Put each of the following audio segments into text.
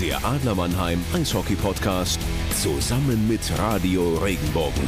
Der Adler Mannheim Eishockey Podcast zusammen mit Radio Regenbogen.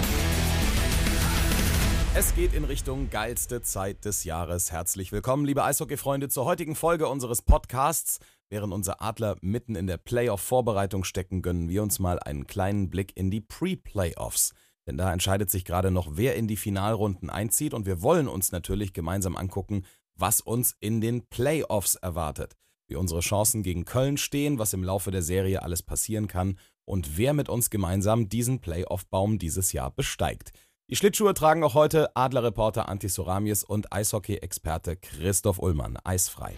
Es geht in Richtung geilste Zeit des Jahres. Herzlich willkommen, liebe Eishockey-Freunde, zur heutigen Folge unseres Podcasts. Während unser Adler mitten in der Playoff-Vorbereitung stecken, gönnen wir uns mal einen kleinen Blick in die Pre-Playoffs. Denn da entscheidet sich gerade noch, wer in die Finalrunden einzieht und wir wollen uns natürlich gemeinsam angucken, was uns in den Playoffs erwartet wie unsere Chancen gegen Köln stehen, was im Laufe der Serie alles passieren kann und wer mit uns gemeinsam diesen Playoff-Baum dieses Jahr besteigt. Die Schlittschuhe tragen auch heute Adlerreporter Antti Soramies und Eishockey-Experte Christoph Ullmann. Eisfrei.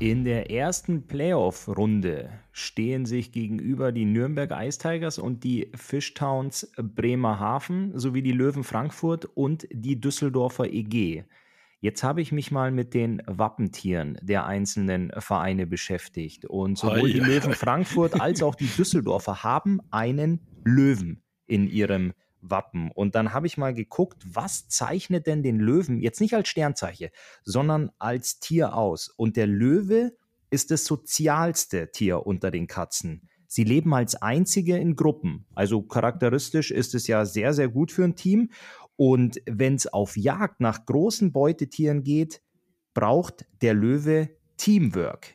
In der ersten Playoff-Runde stehen sich gegenüber die Nürnberg Ice Tigers und die Fishtowns Bremerhaven sowie die Löwen Frankfurt und die Düsseldorfer EG. Jetzt habe ich mich mal mit den Wappentieren der einzelnen Vereine beschäftigt. Und sowohl die Löwen Frankfurt als auch die Düsseldorfer haben einen Löwen in ihrem Wappen. Und dann habe ich mal geguckt, was zeichnet denn den Löwen jetzt nicht als Sternzeichen, sondern als Tier aus. Und der Löwe ist das sozialste Tier unter den Katzen. Sie leben als einzige in Gruppen. Also charakteristisch ist es ja sehr, sehr gut für ein Team. Und wenn es auf Jagd nach großen Beutetieren geht, braucht der Löwe Teamwork.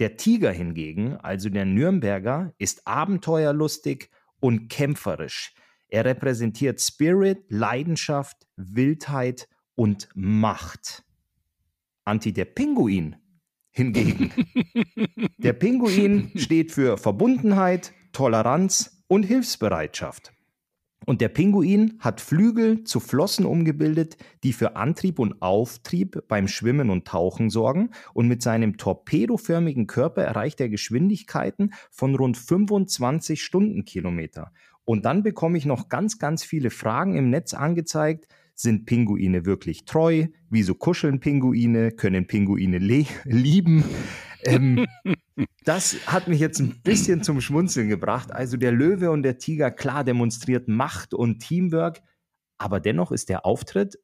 Der Tiger hingegen, also der Nürnberger, ist abenteuerlustig und kämpferisch. Er repräsentiert Spirit, Leidenschaft, Wildheit und Macht. Anti der Pinguin hingegen. der Pinguin steht für Verbundenheit, Toleranz und Hilfsbereitschaft. Und der Pinguin hat Flügel zu Flossen umgebildet, die für Antrieb und Auftrieb beim Schwimmen und Tauchen sorgen. Und mit seinem torpedoförmigen Körper erreicht er Geschwindigkeiten von rund 25 Stundenkilometer. Und dann bekomme ich noch ganz, ganz viele Fragen im Netz angezeigt. Sind Pinguine wirklich treu? Wieso kuscheln Pinguine? Können Pinguine lieben? Ähm, das hat mich jetzt ein bisschen zum Schmunzeln gebracht. Also der Löwe und der Tiger, klar, demonstriert Macht und Teamwork, aber dennoch ist der Auftritt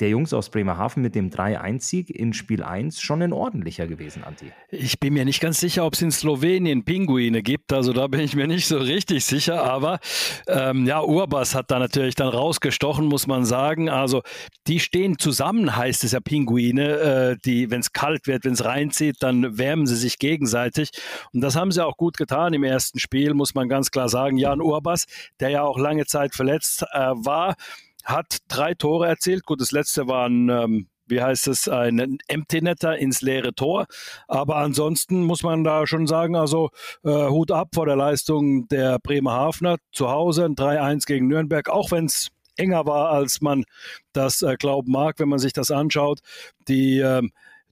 der Jungs aus Bremerhaven mit dem 3-1-Sieg in Spiel 1 schon ein ordentlicher gewesen, Anti. Ich bin mir nicht ganz sicher, ob es in Slowenien Pinguine gibt. Also da bin ich mir nicht so richtig sicher. Aber ähm, ja, Urbas hat da natürlich dann rausgestochen, muss man sagen. Also die stehen zusammen, heißt es ja Pinguine. Äh, die, wenn es kalt wird, wenn es reinzieht, dann wärmen sie sich gegenseitig. Und das haben sie auch gut getan im ersten Spiel, muss man ganz klar sagen. Jan Urbas, der ja auch lange Zeit verletzt äh, war, hat drei Tore erzielt. Gut, das letzte war ein, ähm, wie heißt es, ein Empty-Netter ins leere Tor. Aber ansonsten muss man da schon sagen, also äh, Hut ab vor der Leistung der Bremerhavener. Zu Hause ein 3-1 gegen Nürnberg, auch wenn es enger war, als man das äh, glauben mag, wenn man sich das anschaut. Die äh,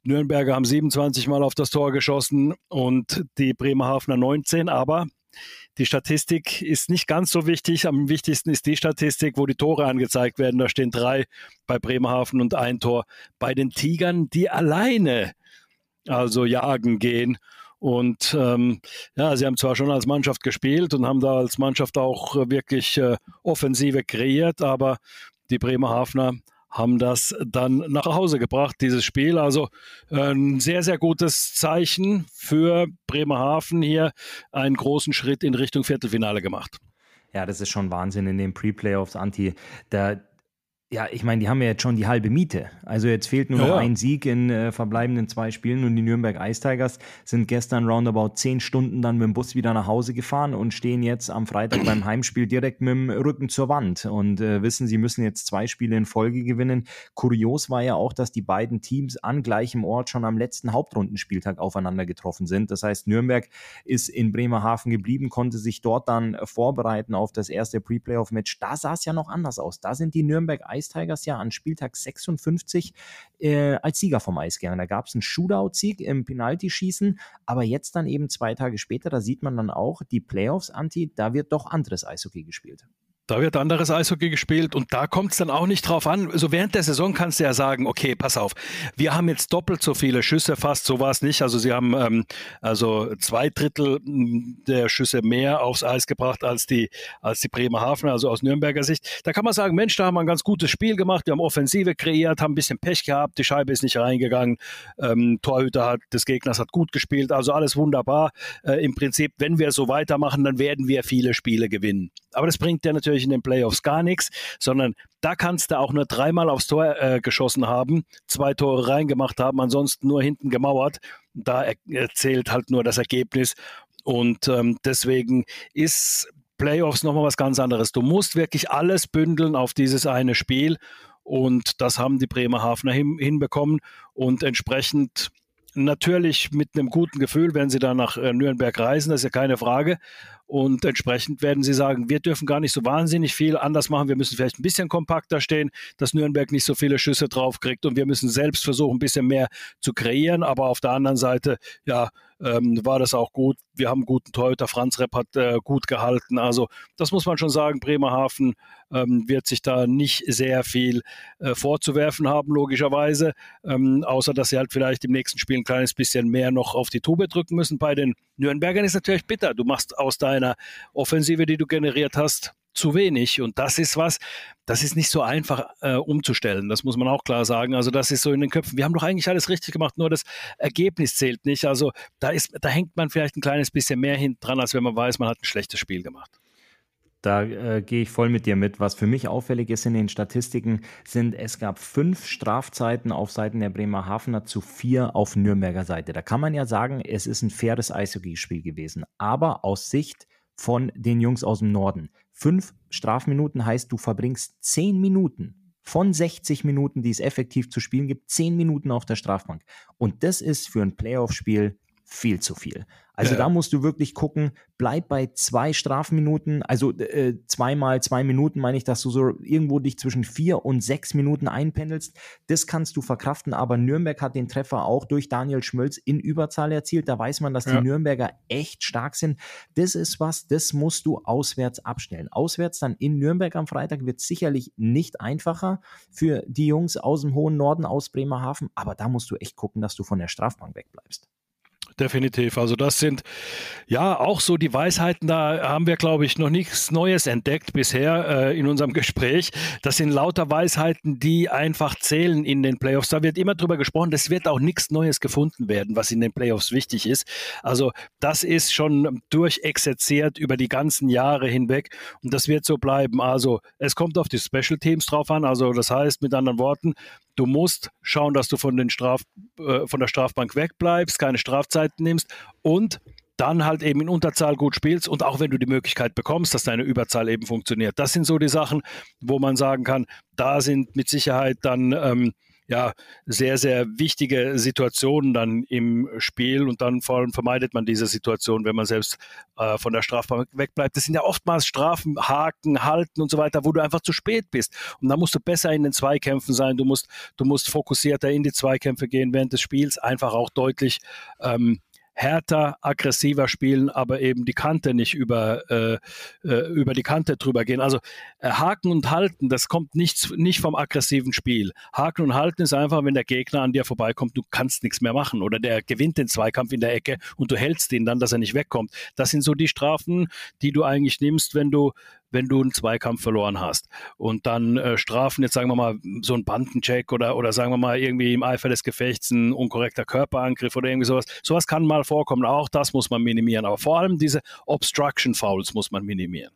Nürnberger haben 27 Mal auf das Tor geschossen und die Bremerhavener 19, aber die Statistik ist nicht ganz so wichtig. Am wichtigsten ist die Statistik, wo die Tore angezeigt werden. Da stehen drei bei Bremerhaven und ein Tor bei den Tigern, die alleine also jagen gehen. Und ähm, ja, sie haben zwar schon als Mannschaft gespielt und haben da als Mannschaft auch wirklich äh, Offensive kreiert, aber die Bremerhavener haben das dann nach Hause gebracht, dieses Spiel. Also ein sehr, sehr gutes Zeichen für Bremerhaven hier, einen großen Schritt in Richtung Viertelfinale gemacht. Ja, das ist schon Wahnsinn in den Pre-Playoffs, Anti. Da, ja, ich meine, die haben ja jetzt schon die halbe Miete. Also jetzt fehlt nur ja, noch ein Sieg in äh, verbleibenden zwei Spielen und die Nürnberg Ice Tigers sind gestern roundabout zehn Stunden dann mit dem Bus wieder nach Hause gefahren und stehen jetzt am Freitag beim Heimspiel direkt mit dem Rücken zur Wand und äh, wissen, sie müssen jetzt zwei Spiele in Folge gewinnen. Kurios war ja auch, dass die beiden Teams an gleichem Ort schon am letzten Hauptrundenspieltag aufeinander getroffen sind. Das heißt, Nürnberg ist in Bremerhaven geblieben, konnte sich dort dann vorbereiten auf das erste Pre-Playoff-Match. Da sah es ja noch anders aus. Da sind die Nürnberg Ice Tigers ja an Spieltag 56 äh, als Sieger vom Eis gegangen. Da gab es einen Shootout-Sieg im Penaltyschießen, aber jetzt dann eben zwei Tage später, da sieht man dann auch die Playoffs, Anti, da wird doch anderes Eishockey gespielt. Da wird anderes Eishockey gespielt und da kommt es dann auch nicht drauf an. So also während der Saison kannst du ja sagen, okay, pass auf, wir haben jetzt doppelt so viele Schüsse, fast so war es nicht. Also sie haben ähm, also zwei Drittel der Schüsse mehr aufs Eis gebracht als die, als die Bremerhaven, also aus Nürnberger Sicht. Da kann man sagen, Mensch, da haben wir ein ganz gutes Spiel gemacht, wir haben Offensive kreiert, haben ein bisschen Pech gehabt, die Scheibe ist nicht reingegangen, ähm, Torhüter hat, des Gegners hat gut gespielt, also alles wunderbar. Äh, Im Prinzip, wenn wir so weitermachen, dann werden wir viele Spiele gewinnen. Aber das bringt ja natürlich in den Playoffs gar nichts, sondern da kannst du auch nur dreimal aufs Tor äh, geschossen haben, zwei Tore reingemacht haben, ansonsten nur hinten gemauert. Da zählt halt nur das Ergebnis. Und ähm, deswegen ist Playoffs nochmal was ganz anderes. Du musst wirklich alles bündeln auf dieses eine Spiel. Und das haben die Bremerhavener hin, hinbekommen. Und entsprechend natürlich mit einem guten Gefühl, wenn sie dann nach äh, Nürnberg reisen, das ist ja keine Frage. Und entsprechend werden sie sagen, wir dürfen gar nicht so wahnsinnig viel anders machen. Wir müssen vielleicht ein bisschen kompakter stehen, dass Nürnberg nicht so viele Schüsse draufkriegt. Und wir müssen selbst versuchen, ein bisschen mehr zu kreieren. Aber auf der anderen Seite, ja, ähm, war das auch gut. Wir haben guten Torhüter. Franz Repp hat äh, gut gehalten. Also das muss man schon sagen. Bremerhaven ähm, wird sich da nicht sehr viel äh, vorzuwerfen haben, logischerweise. Ähm, außer, dass sie halt vielleicht im nächsten Spiel ein kleines bisschen mehr noch auf die Tube drücken müssen. Bei den Nürnbergern ist natürlich bitter. Du machst aus deiner Offensive, die du generiert hast, zu wenig. Und das ist was, das ist nicht so einfach äh, umzustellen. Das muss man auch klar sagen. Also das ist so in den Köpfen. Wir haben doch eigentlich alles richtig gemacht, nur das Ergebnis zählt nicht. Also da ist, da hängt man vielleicht ein kleines bisschen mehr hinten dran, als wenn man weiß, man hat ein schlechtes Spiel gemacht. Da äh, gehe ich voll mit dir mit. Was für mich auffällig ist in den Statistiken, sind, es gab fünf Strafzeiten auf Seiten der Bremerhavener zu vier auf Nürnberger Seite. Da kann man ja sagen, es ist ein faires Eishockeyspiel gewesen. Aber aus Sicht von den Jungs aus dem Norden. Fünf Strafminuten heißt, du verbringst zehn Minuten von 60 Minuten, die es effektiv zu spielen gibt, zehn Minuten auf der Strafbank. Und das ist für ein Playoff-Spiel viel zu viel. Also ja. da musst du wirklich gucken, bleib bei zwei Strafminuten, also äh, zweimal zwei Minuten meine ich, dass du so irgendwo dich zwischen vier und sechs Minuten einpendelst. Das kannst du verkraften, aber Nürnberg hat den Treffer auch durch Daniel Schmölz in Überzahl erzielt. Da weiß man, dass ja. die Nürnberger echt stark sind. Das ist was, das musst du auswärts abstellen. Auswärts dann in Nürnberg am Freitag wird sicherlich nicht einfacher für die Jungs aus dem hohen Norden, aus Bremerhaven, aber da musst du echt gucken, dass du von der Strafbank wegbleibst definitiv. Also das sind ja auch so die Weisheiten, da haben wir, glaube ich, noch nichts Neues entdeckt bisher äh, in unserem Gespräch. Das sind lauter Weisheiten, die einfach zählen in den Playoffs. Da wird immer drüber gesprochen, es wird auch nichts Neues gefunden werden, was in den Playoffs wichtig ist. Also das ist schon durchexerziert über die ganzen Jahre hinweg und das wird so bleiben. Also es kommt auf die Special Teams drauf an. Also das heißt mit anderen Worten, Du musst schauen, dass du von, den Straf, äh, von der Strafbank wegbleibst, keine Strafzeiten nimmst und dann halt eben in Unterzahl gut spielst und auch wenn du die Möglichkeit bekommst, dass deine Überzahl eben funktioniert. Das sind so die Sachen, wo man sagen kann, da sind mit Sicherheit dann ähm, ja, sehr, sehr wichtige Situationen dann im Spiel und dann vor allem vermeidet man diese Situation, wenn man selbst äh, von der Strafbank wegbleibt. Das sind ja oftmals Strafen, Haken, Halten und so weiter, wo du einfach zu spät bist. Und da musst du besser in den Zweikämpfen sein, du musst, du musst fokussierter in die Zweikämpfe gehen während des Spiels, einfach auch deutlich ähm, härter, aggressiver spielen, aber eben die Kante nicht über, äh, äh, über die Kante drüber gehen. Also äh, Haken und Halten, das kommt nicht, nicht vom aggressiven Spiel. Haken und Halten ist einfach, wenn der Gegner an dir vorbeikommt, du kannst nichts mehr machen oder der gewinnt den Zweikampf in der Ecke und du hältst ihn dann, dass er nicht wegkommt. Das sind so die Strafen, die du eigentlich nimmst, wenn du wenn du einen Zweikampf verloren hast. Und dann äh, Strafen, jetzt sagen wir mal, so ein Bandencheck oder, oder sagen wir mal irgendwie im Eifer des Gefechts ein unkorrekter Körperangriff oder irgendwie sowas. Sowas kann mal vorkommen. Auch das muss man minimieren. Aber vor allem diese Obstruction Fouls muss man minimieren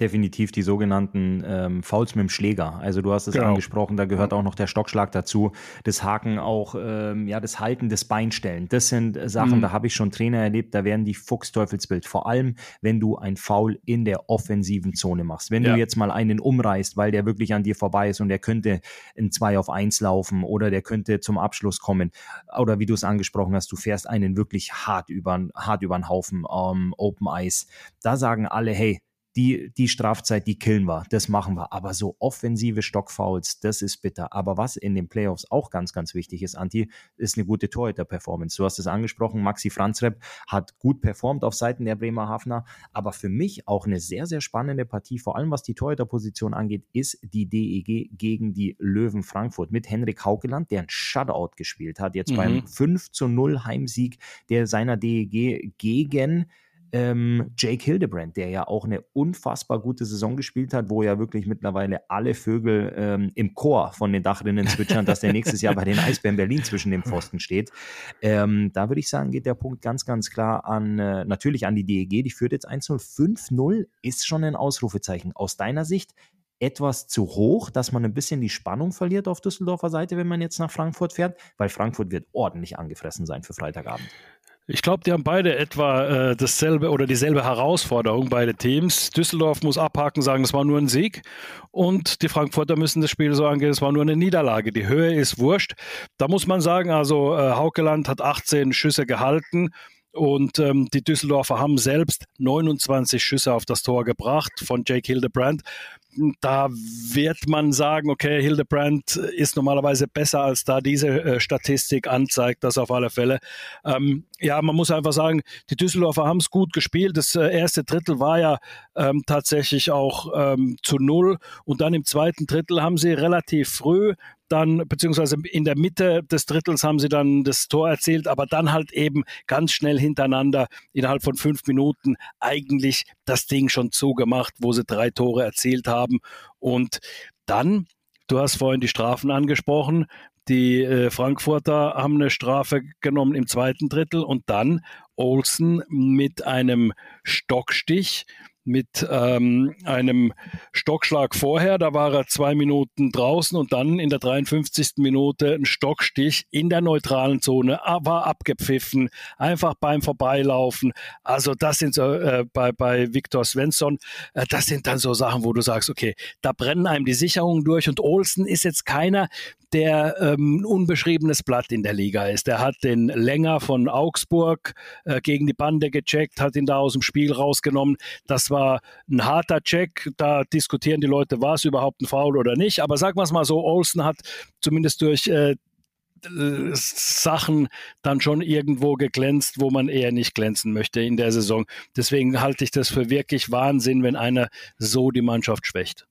definitiv die sogenannten ähm, Fouls mit dem Schläger. Also du hast es genau. angesprochen, da gehört auch noch der Stockschlag dazu, das Haken auch, ähm, ja, das Halten, das Beinstellen. Das sind Sachen, mhm. da habe ich schon Trainer erlebt, da werden die Fuchsteufelsbild. Vor allem, wenn du ein Foul in der offensiven Zone machst. Wenn ja. du jetzt mal einen umreißt, weil der wirklich an dir vorbei ist und der könnte in zwei auf eins laufen oder der könnte zum Abschluss kommen. Oder wie du es angesprochen hast, du fährst einen wirklich hart über, hart über den Haufen, ähm, Open Ice. Da sagen alle, hey, die, die Strafzeit, die killen wir, das machen wir. Aber so offensive Stockfouls, das ist bitter. Aber was in den Playoffs auch ganz, ganz wichtig ist, Anti, ist eine gute Torhüter-Performance. Du hast es angesprochen, Maxi Franzrepp hat gut performt auf Seiten der Bremerhavener. Aber für mich auch eine sehr, sehr spannende Partie, vor allem was die Torhüter-Position angeht, ist die DEG gegen die Löwen Frankfurt mit Henrik Haukeland, der ein Shutout gespielt hat, jetzt mhm. beim 5 zu 0 Heimsieg der seiner DEG gegen ähm, Jake Hildebrand, der ja auch eine unfassbar gute Saison gespielt hat, wo ja wirklich mittlerweile alle Vögel ähm, im Chor von den Dachrinnen zwitschern, dass der nächstes Jahr bei den Eisbären Berlin zwischen den Pfosten steht. Ähm, da würde ich sagen, geht der Punkt ganz, ganz klar an, äh, natürlich an die DEG, die führt jetzt 1-0. 5-0 ist schon ein Ausrufezeichen. Aus deiner Sicht etwas zu hoch, dass man ein bisschen die Spannung verliert auf Düsseldorfer Seite, wenn man jetzt nach Frankfurt fährt, weil Frankfurt wird ordentlich angefressen sein für Freitagabend. Ich glaube, die haben beide etwa äh, dasselbe oder dieselbe Herausforderung, beide Teams. Düsseldorf muss abhaken, sagen, es war nur ein Sieg. Und die Frankfurter müssen das Spiel so angehen, es war nur eine Niederlage. Die Höhe ist wurscht. Da muss man sagen, also äh, Haukeland hat 18 Schüsse gehalten. Und ähm, die Düsseldorfer haben selbst 29 Schüsse auf das Tor gebracht von Jake Hildebrand da wird man sagen, okay, Hildebrand ist normalerweise besser, als da diese äh, Statistik anzeigt, das auf alle Fälle. Ähm, ja, man muss einfach sagen, die Düsseldorfer haben es gut gespielt. Das äh, erste Drittel war ja ähm, tatsächlich auch ähm, zu null und dann im zweiten Drittel haben sie relativ früh dann, beziehungsweise in der Mitte des Drittels haben sie dann das Tor erzielt, aber dann halt eben ganz schnell hintereinander innerhalb von fünf Minuten eigentlich das Ding schon zugemacht, wo sie drei Tore erzielt haben. Und dann, du hast vorhin die Strafen angesprochen, die äh, Frankfurter haben eine Strafe genommen im zweiten Drittel und dann Olsen mit einem Stockstich mit ähm, einem Stockschlag vorher. Da war er zwei Minuten draußen und dann in der 53. Minute ein Stockstich in der neutralen Zone, war abgepfiffen, einfach beim Vorbeilaufen. Also das sind so äh, bei, bei Viktor Svensson, äh, das sind dann so Sachen, wo du sagst, okay, da brennen einem die Sicherungen durch und Olsen ist jetzt keiner, der ähm, ein unbeschriebenes Blatt in der Liga ist. Der hat den Länger von Augsburg äh, gegen die Bande gecheckt, hat ihn da aus dem Spiel rausgenommen. Das war ein harter Check. Da diskutieren die Leute, war es überhaupt ein Foul oder nicht. Aber sagen wir es mal so, Olsen hat zumindest durch äh, Sachen dann schon irgendwo geglänzt, wo man eher nicht glänzen möchte in der Saison. Deswegen halte ich das für wirklich Wahnsinn, wenn einer so die Mannschaft schwächt.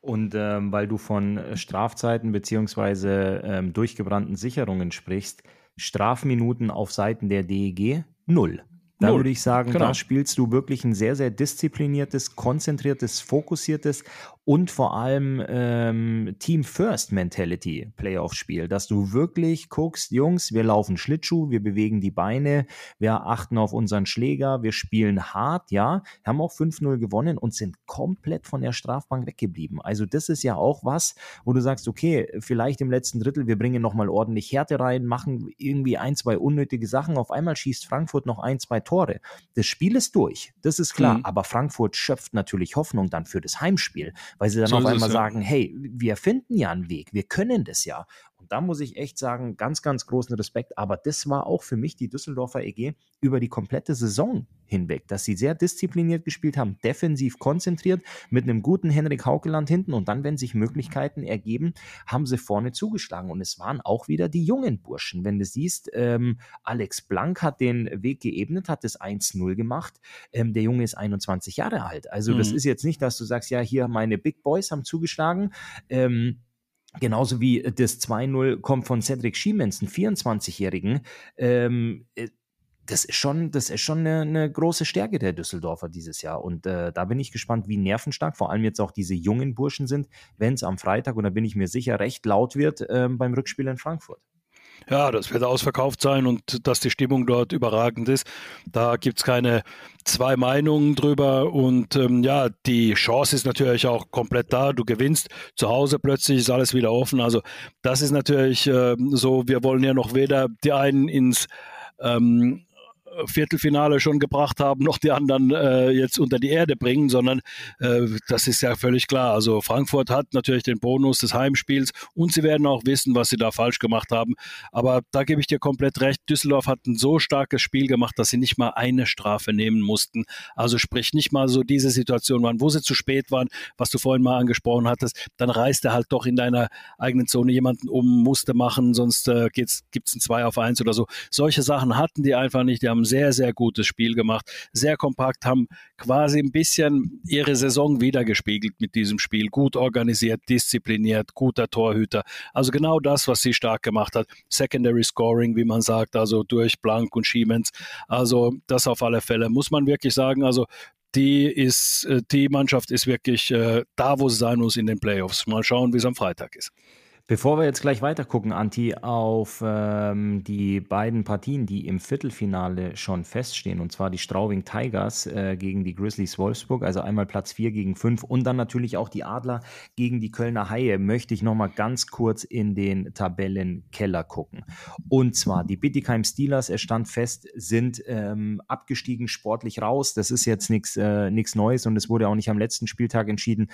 Und ähm, weil du von äh, Strafzeiten beziehungsweise ähm, durchgebrannten Sicherungen sprichst, Strafminuten auf Seiten der DEG null. Da würde ich sagen, genau. da spielst du wirklich ein sehr, sehr diszipliniertes, konzentriertes, fokussiertes und vor allem ähm, Team First Mentality Playoff-Spiel, dass du wirklich guckst, Jungs, wir laufen Schlittschuh, wir bewegen die Beine, wir achten auf unseren Schläger, wir spielen hart, ja, haben auch 5-0 gewonnen und sind komplett von der Strafbank weggeblieben. Also das ist ja auch was, wo du sagst, okay, vielleicht im letzten Drittel, wir bringen nochmal ordentlich Härte rein, machen irgendwie ein, zwei unnötige Sachen, auf einmal schießt Frankfurt noch ein, zwei Tore. Das Spiel ist durch, das ist klar, mhm. aber Frankfurt schöpft natürlich Hoffnung dann für das Heimspiel, weil sie dann so auf einmal es, ja. sagen, hey, wir finden ja einen Weg, wir können das ja. Und da muss ich echt sagen, ganz, ganz großen Respekt. Aber das war auch für mich die Düsseldorfer EG über die komplette Saison hinweg, dass sie sehr diszipliniert gespielt haben, defensiv konzentriert, mit einem guten Henrik Haukeland hinten und dann, wenn sich Möglichkeiten ergeben, haben sie vorne zugeschlagen. Und es waren auch wieder die jungen Burschen. Wenn du siehst, ähm, Alex Blank hat den Weg geebnet, hat das 1-0 gemacht. Ähm, der Junge ist 21 Jahre alt. Also, mhm. das ist jetzt nicht, dass du sagst, ja, hier meine Big Boys haben zugeschlagen. Ähm, Genauso wie das 2-0 kommt von Cedric Schiemens, einen 24-Jährigen. Ähm, äh, das ist schon, das ist schon eine, eine, große Stärke der Düsseldorfer dieses Jahr. Und äh, da bin ich gespannt, wie nervenstark vor allem jetzt auch diese jungen Burschen sind, wenn es am Freitag, und da bin ich mir sicher, recht laut wird äh, beim Rückspiel in Frankfurt. Ja, das wird ausverkauft sein und dass die Stimmung dort überragend ist. Da gibt es keine zwei Meinungen drüber. Und ähm, ja, die Chance ist natürlich auch komplett da. Du gewinnst zu Hause, plötzlich ist alles wieder offen. Also das ist natürlich äh, so, wir wollen ja noch weder die einen ins ähm, Viertelfinale schon gebracht haben, noch die anderen äh, jetzt unter die Erde bringen, sondern äh, das ist ja völlig klar. Also Frankfurt hat natürlich den Bonus des Heimspiels und sie werden auch wissen, was sie da falsch gemacht haben. Aber da gebe ich dir komplett recht. Düsseldorf hat ein so starkes Spiel gemacht, dass sie nicht mal eine Strafe nehmen mussten. Also sprich nicht mal so diese Situation waren, wo sie zu spät waren, was du vorhin mal angesprochen hattest. Dann reißt er halt doch in deiner eigenen Zone jemanden um, musste machen, sonst äh, gibt es ein 2 auf 1 oder so. Solche Sachen hatten die einfach nicht. Die haben sehr, sehr gutes Spiel gemacht, sehr kompakt, haben quasi ein bisschen ihre Saison wiedergespiegelt mit diesem Spiel. Gut organisiert, diszipliniert, guter Torhüter. Also genau das, was sie stark gemacht hat. Secondary Scoring, wie man sagt, also durch Blank und Schiemens. Also das auf alle Fälle muss man wirklich sagen. Also die ist, äh, die Mannschaft ist wirklich äh, da, wo sie sein muss in den Playoffs. Mal schauen, wie es am Freitag ist. Bevor wir jetzt gleich weiter gucken, Anti, auf ähm, die beiden Partien, die im Viertelfinale schon feststehen, und zwar die Straubing Tigers äh, gegen die Grizzlies Wolfsburg, also einmal Platz 4 gegen 5 und dann natürlich auch die Adler gegen die Kölner Haie, möchte ich nochmal ganz kurz in den Tabellenkeller gucken. Und zwar die Bittigheim Steelers, es stand fest, sind ähm, abgestiegen sportlich raus. Das ist jetzt nichts äh, Neues und es wurde auch nicht am letzten Spieltag entschieden.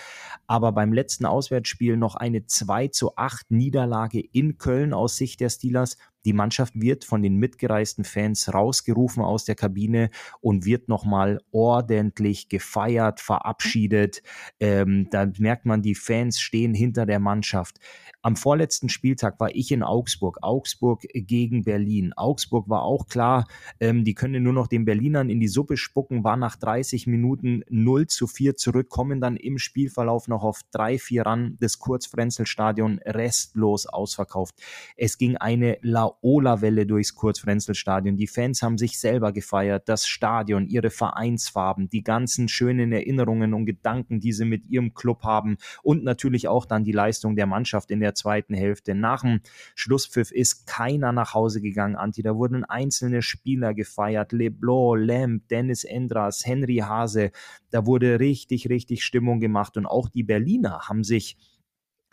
Aber beim letzten Auswärtsspiel noch eine 2 zu 8 Niederlage in Köln aus Sicht der Steelers. Die Mannschaft wird von den mitgereisten Fans rausgerufen aus der Kabine und wird nochmal ordentlich gefeiert, verabschiedet. Ähm, da merkt man, die Fans stehen hinter der Mannschaft. Am vorletzten Spieltag war ich in Augsburg, Augsburg gegen Berlin. Augsburg war auch klar, ähm, die können nur noch den Berlinern in die Suppe spucken, war nach 30 Minuten 0 zu 4 zurück, kommen dann im Spielverlauf noch auf 3-4 ran. Das Kurzfrenzelstadion restlos ausverkauft. Es ging eine Laola-Welle durchs Kurzfrenzelstadion. Die Fans haben sich selber gefeiert, das Stadion, ihre Vereinsfarben, die ganzen schönen Erinnerungen und Gedanken, die sie mit ihrem Club haben und natürlich auch dann die Leistung der Mannschaft in der zweiten Hälfte. Nach dem Schlusspfiff ist keiner nach Hause gegangen, Anti. Da wurden einzelne Spieler gefeiert. Leblanc, Lamb, Dennis Endras, Henry Hase. Da wurde richtig, richtig Stimmung gemacht. Und auch die Berliner haben sich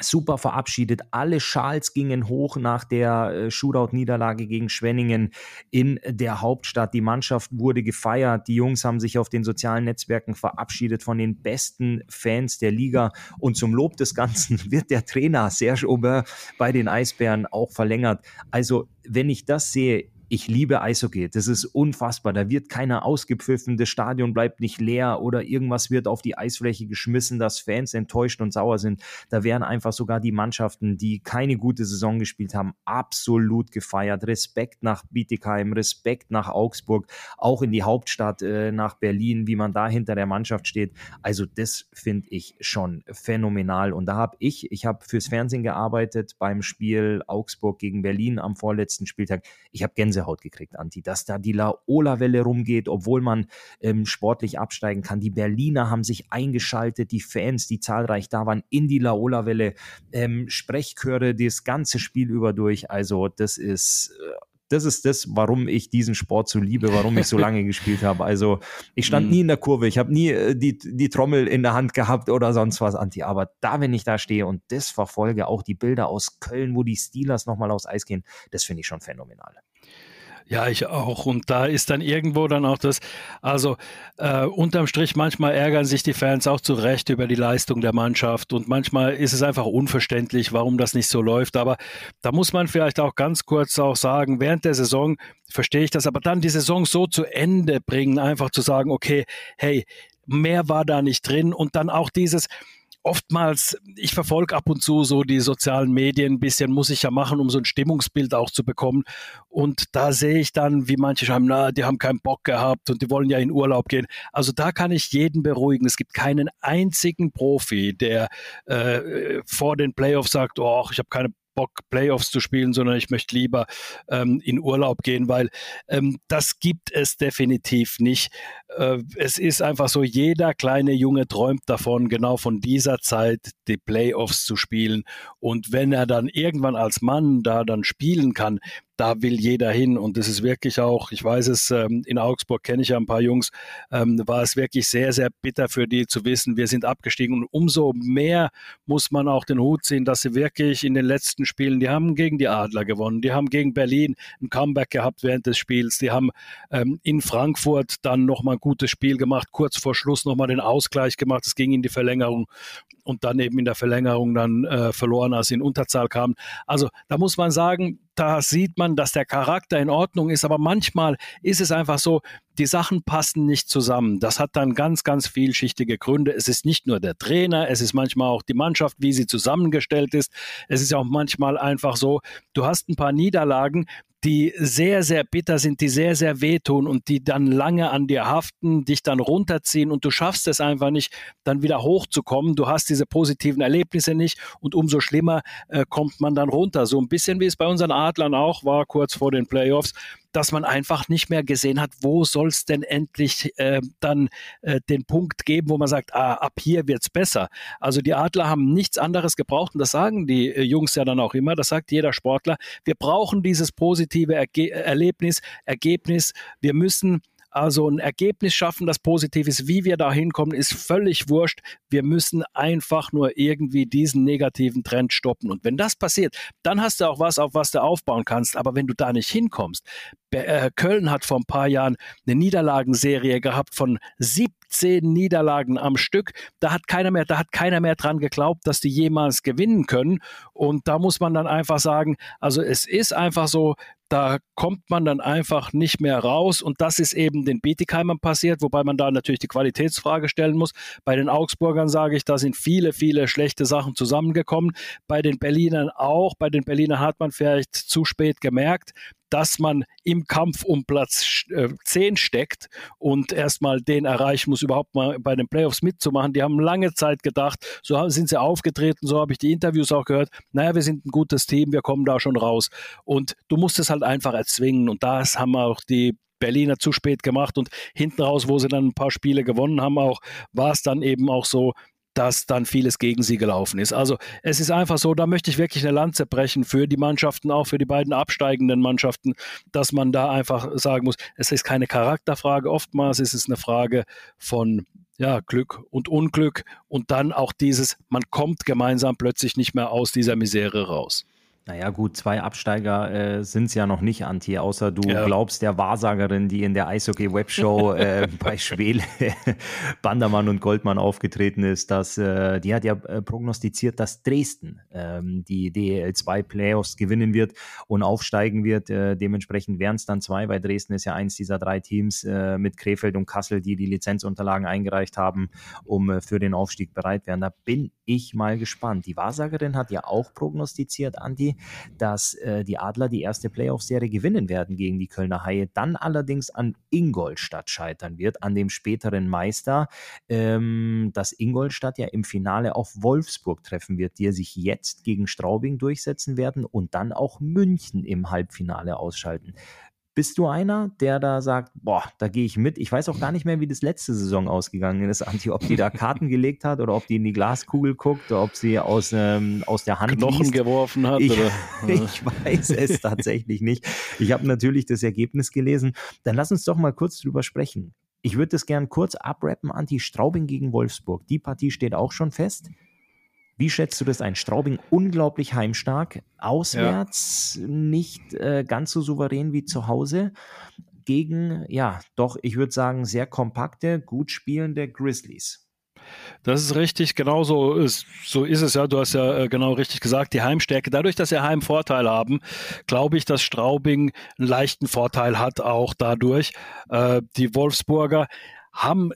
super verabschiedet. Alle Schals gingen hoch nach der äh, Shootout-Niederlage gegen Schwenningen in der Hauptstadt. Die Mannschaft wurde gefeiert. Die Jungs haben sich auf den sozialen Netzwerken verabschiedet von den besten Fans der Liga. Und zum Lob des Ganzen wird der Trainer Serge Aubin bei den Eisbären auch verlängert. Also, wenn ich das sehe, ich liebe Eishockey. Das ist unfassbar. Da wird keiner ausgepfiffen, das Stadion bleibt nicht leer oder irgendwas wird auf die Eisfläche geschmissen, dass Fans enttäuscht und sauer sind. Da werden einfach sogar die Mannschaften, die keine gute Saison gespielt haben, absolut gefeiert. Respekt nach Bietigheim, Respekt nach Augsburg, auch in die Hauptstadt äh, nach Berlin, wie man da hinter der Mannschaft steht. Also das finde ich schon phänomenal. Und da habe ich, ich habe fürs Fernsehen gearbeitet beim Spiel Augsburg gegen Berlin am vorletzten Spieltag. Ich habe Gänsehaut Gänsehaut gekriegt, Anti, dass da die Laola-Welle rumgeht, obwohl man ähm, sportlich absteigen kann. Die Berliner haben sich eingeschaltet, die Fans, die zahlreich da waren, in die Laola-Welle, ähm, Sprechchöre das ganze Spiel über durch. Also das ist äh, das ist das, warum ich diesen Sport so liebe, warum ich so lange gespielt habe. Also ich stand mhm. nie in der Kurve, ich habe nie äh, die, die Trommel in der Hand gehabt oder sonst was, Anti. Aber da, wenn ich da stehe und das verfolge, auch die Bilder aus Köln, wo die Steelers nochmal aufs Eis gehen, das finde ich schon phänomenal. Ja, ich auch. Und da ist dann irgendwo dann auch das, also äh, unterm Strich, manchmal ärgern sich die Fans auch zu Recht über die Leistung der Mannschaft und manchmal ist es einfach unverständlich, warum das nicht so läuft. Aber da muss man vielleicht auch ganz kurz auch sagen, während der Saison verstehe ich das, aber dann die Saison so zu Ende bringen, einfach zu sagen, okay, hey, mehr war da nicht drin und dann auch dieses, oftmals, ich verfolge ab und zu so die sozialen Medien ein bisschen, muss ich ja machen, um so ein Stimmungsbild auch zu bekommen. Und da sehe ich dann, wie manche schreiben, na, die haben keinen Bock gehabt und die wollen ja in Urlaub gehen. Also da kann ich jeden beruhigen. Es gibt keinen einzigen Profi, der äh, vor den Playoffs sagt, oh, ich habe keine Bock, Playoffs zu spielen, sondern ich möchte lieber ähm, in Urlaub gehen, weil ähm, das gibt es definitiv nicht. Äh, es ist einfach so, jeder kleine Junge träumt davon, genau von dieser Zeit die Playoffs zu spielen. Und wenn er dann irgendwann als Mann da dann spielen kann, da will jeder hin. Und es ist wirklich auch, ich weiß es, ähm, in Augsburg kenne ich ja ein paar Jungs, ähm, war es wirklich sehr, sehr bitter für die zu wissen, wir sind abgestiegen. Und umso mehr muss man auch den Hut ziehen, dass sie wirklich in den letzten Spielen, die haben gegen die Adler gewonnen, die haben gegen Berlin ein Comeback gehabt während des Spiels, die haben ähm, in Frankfurt dann nochmal ein gutes Spiel gemacht, kurz vor Schluss nochmal den Ausgleich gemacht, es ging in die Verlängerung und dann eben in der Verlängerung dann äh, verloren, als sie in Unterzahl kamen. Also da muss man sagen, da sieht man, dass der Charakter in Ordnung ist, aber manchmal ist es einfach so, die Sachen passen nicht zusammen. Das hat dann ganz, ganz vielschichtige Gründe. Es ist nicht nur der Trainer, es ist manchmal auch die Mannschaft, wie sie zusammengestellt ist. Es ist auch manchmal einfach so, du hast ein paar Niederlagen, die sehr, sehr bitter sind, die sehr, sehr wehtun und die dann lange an dir haften, dich dann runterziehen und du schaffst es einfach nicht, dann wieder hochzukommen. Du hast diese positiven Erlebnisse nicht und umso schlimmer äh, kommt man dann runter. So ein bisschen wie es bei unseren Adlern auch war, kurz vor den Playoffs dass man einfach nicht mehr gesehen hat, wo soll es denn endlich äh, dann äh, den Punkt geben, wo man sagt, ah, ab hier wird es besser. Also die Adler haben nichts anderes gebraucht und das sagen die äh, Jungs ja dann auch immer, das sagt jeder Sportler. Wir brauchen dieses positive Erge Erlebnis, Ergebnis. Wir müssen also ein Ergebnis schaffen, das positiv ist. Wie wir da hinkommen, ist völlig wurscht. Wir müssen einfach nur irgendwie diesen negativen Trend stoppen. Und wenn das passiert, dann hast du auch was, auf was du aufbauen kannst. Aber wenn du da nicht hinkommst, Köln hat vor ein paar Jahren eine Niederlagenserie gehabt von 17 Niederlagen am Stück. Da hat keiner mehr, da hat keiner mehr dran geglaubt, dass die jemals gewinnen können. Und da muss man dann einfach sagen, also es ist einfach so, da kommt man dann einfach nicht mehr raus. Und das ist eben den Bietigheimern passiert, wobei man da natürlich die Qualitätsfrage stellen muss. Bei den Augsburgern sage ich, da sind viele, viele schlechte Sachen zusammengekommen. Bei den Berlinern auch. Bei den Berlinern hat man vielleicht zu spät gemerkt, dass man im Kampf um Platz äh, 10 steckt und erstmal den erreichen muss, überhaupt mal bei den Playoffs mitzumachen. Die haben lange Zeit gedacht, so sind sie aufgetreten, so habe ich die Interviews auch gehört, naja, wir sind ein gutes Team, wir kommen da schon raus. Und du musst es halt einfach erzwingen und das haben auch die Berliner zu spät gemacht und hinten raus, wo sie dann ein paar Spiele gewonnen haben, auch war es dann eben auch so, dass dann vieles gegen sie gelaufen ist. Also es ist einfach so, da möchte ich wirklich eine Lanze brechen für die Mannschaften, auch für die beiden absteigenden Mannschaften, dass man da einfach sagen muss, es ist keine Charakterfrage, oftmals ist es eine Frage von ja, Glück und Unglück und dann auch dieses, man kommt gemeinsam plötzlich nicht mehr aus dieser Misere raus. Naja, gut, zwei Absteiger äh, sind es ja noch nicht, Anti, außer du ja. glaubst der Wahrsagerin, die in der Eishockey-Webshow äh, bei Schwele, Bandermann und Goldmann aufgetreten ist, dass äh, die hat ja äh, prognostiziert, dass Dresden ähm, die DEL2-Playoffs gewinnen wird und aufsteigen wird. Äh, dementsprechend wären es dann zwei, weil Dresden ist ja eins dieser drei Teams äh, mit Krefeld und Kassel, die die Lizenzunterlagen eingereicht haben, um für den Aufstieg bereit wären. Da bin ich mal gespannt. Die Wahrsagerin hat ja auch prognostiziert, Dass äh, die Adler die erste Playoff-Serie gewinnen werden gegen die Kölner Haie, dann allerdings an Ingolstadt scheitern wird, an dem späteren Meister, ähm, dass Ingolstadt ja im Finale auf Wolfsburg treffen wird, die sich jetzt gegen Straubing durchsetzen werden und dann auch München im Halbfinale ausschalten. Bist du einer, der da sagt, boah, da gehe ich mit? Ich weiß auch gar nicht mehr, wie das letzte Saison ausgegangen ist, Anti, ob die da Karten gelegt hat oder ob die in die Glaskugel guckt oder ob sie aus, ähm, aus der Hand Knochen liest. geworfen hat. Ich, ich weiß es tatsächlich nicht. Ich habe natürlich das Ergebnis gelesen. Dann lass uns doch mal kurz drüber sprechen. Ich würde das gern kurz abrappen, Anti Straubing gegen Wolfsburg. Die Partie steht auch schon fest. Wie schätzt du das ein? Straubing unglaublich heimstark, auswärts ja. nicht äh, ganz so souverän wie zu Hause. Gegen, ja, doch, ich würde sagen, sehr kompakte, gut spielende Grizzlies. Das ist richtig, genau so ist, so ist es ja. Du hast ja äh, genau richtig gesagt, die Heimstärke. Dadurch, dass sie Heimvorteil haben, glaube ich, dass Straubing einen leichten Vorteil hat, auch dadurch. Äh, die Wolfsburger haben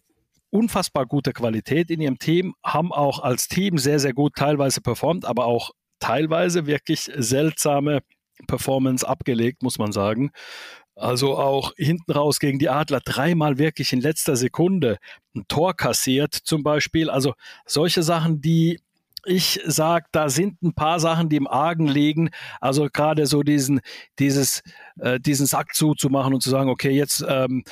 unfassbar gute Qualität in ihrem Team, haben auch als Team sehr, sehr gut teilweise performt, aber auch teilweise wirklich seltsame Performance abgelegt, muss man sagen. Also auch hinten raus gegen die Adler dreimal wirklich in letzter Sekunde ein Tor kassiert zum Beispiel. Also solche Sachen, die ich sage, da sind ein paar Sachen, die im Argen liegen. Also gerade so diesen, dieses, äh, diesen Sack zuzumachen und zu sagen, okay, jetzt ähm,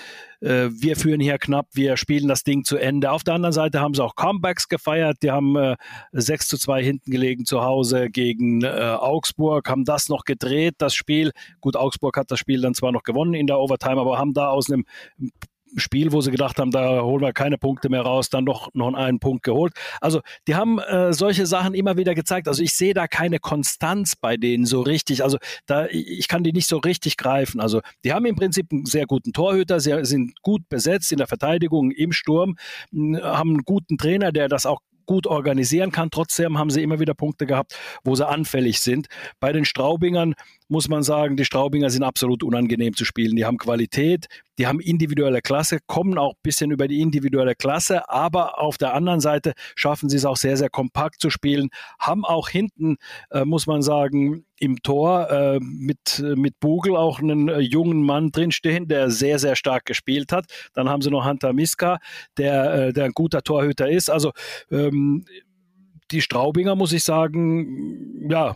äh, wir führen hier knapp, wir spielen das Ding zu Ende. Auf der anderen Seite haben sie auch Comebacks gefeiert. Die haben äh, 6 zu 2 hinten gelegen zu Hause gegen äh, Augsburg, haben das noch gedreht, das Spiel. Gut, Augsburg hat das Spiel dann zwar noch gewonnen in der Overtime, aber haben da aus einem Spiel, wo sie gedacht haben, da holen wir keine Punkte mehr raus, dann doch noch einen Punkt geholt. Also die haben äh, solche Sachen immer wieder gezeigt. Also ich sehe da keine Konstanz bei denen so richtig. Also da ich kann die nicht so richtig greifen. Also die haben im Prinzip einen sehr guten Torhüter, sie sind gut besetzt in der Verteidigung, im Sturm, haben einen guten Trainer, der das auch gut organisieren kann. Trotzdem haben sie immer wieder Punkte gehabt, wo sie anfällig sind. Bei den Straubingern muss man sagen, die Straubinger sind absolut unangenehm zu spielen. Die haben Qualität, die haben individuelle Klasse, kommen auch ein bisschen über die individuelle Klasse, aber auf der anderen Seite schaffen sie es auch sehr, sehr kompakt zu spielen, haben auch hinten, äh, muss man sagen, im Tor äh, mit, mit Bugel auch einen äh, jungen Mann drinstehen, der sehr, sehr stark gespielt hat. Dann haben sie noch Hunter Miska, der, äh, der ein guter Torhüter ist. Also ähm, die Straubinger, muss ich sagen, ja,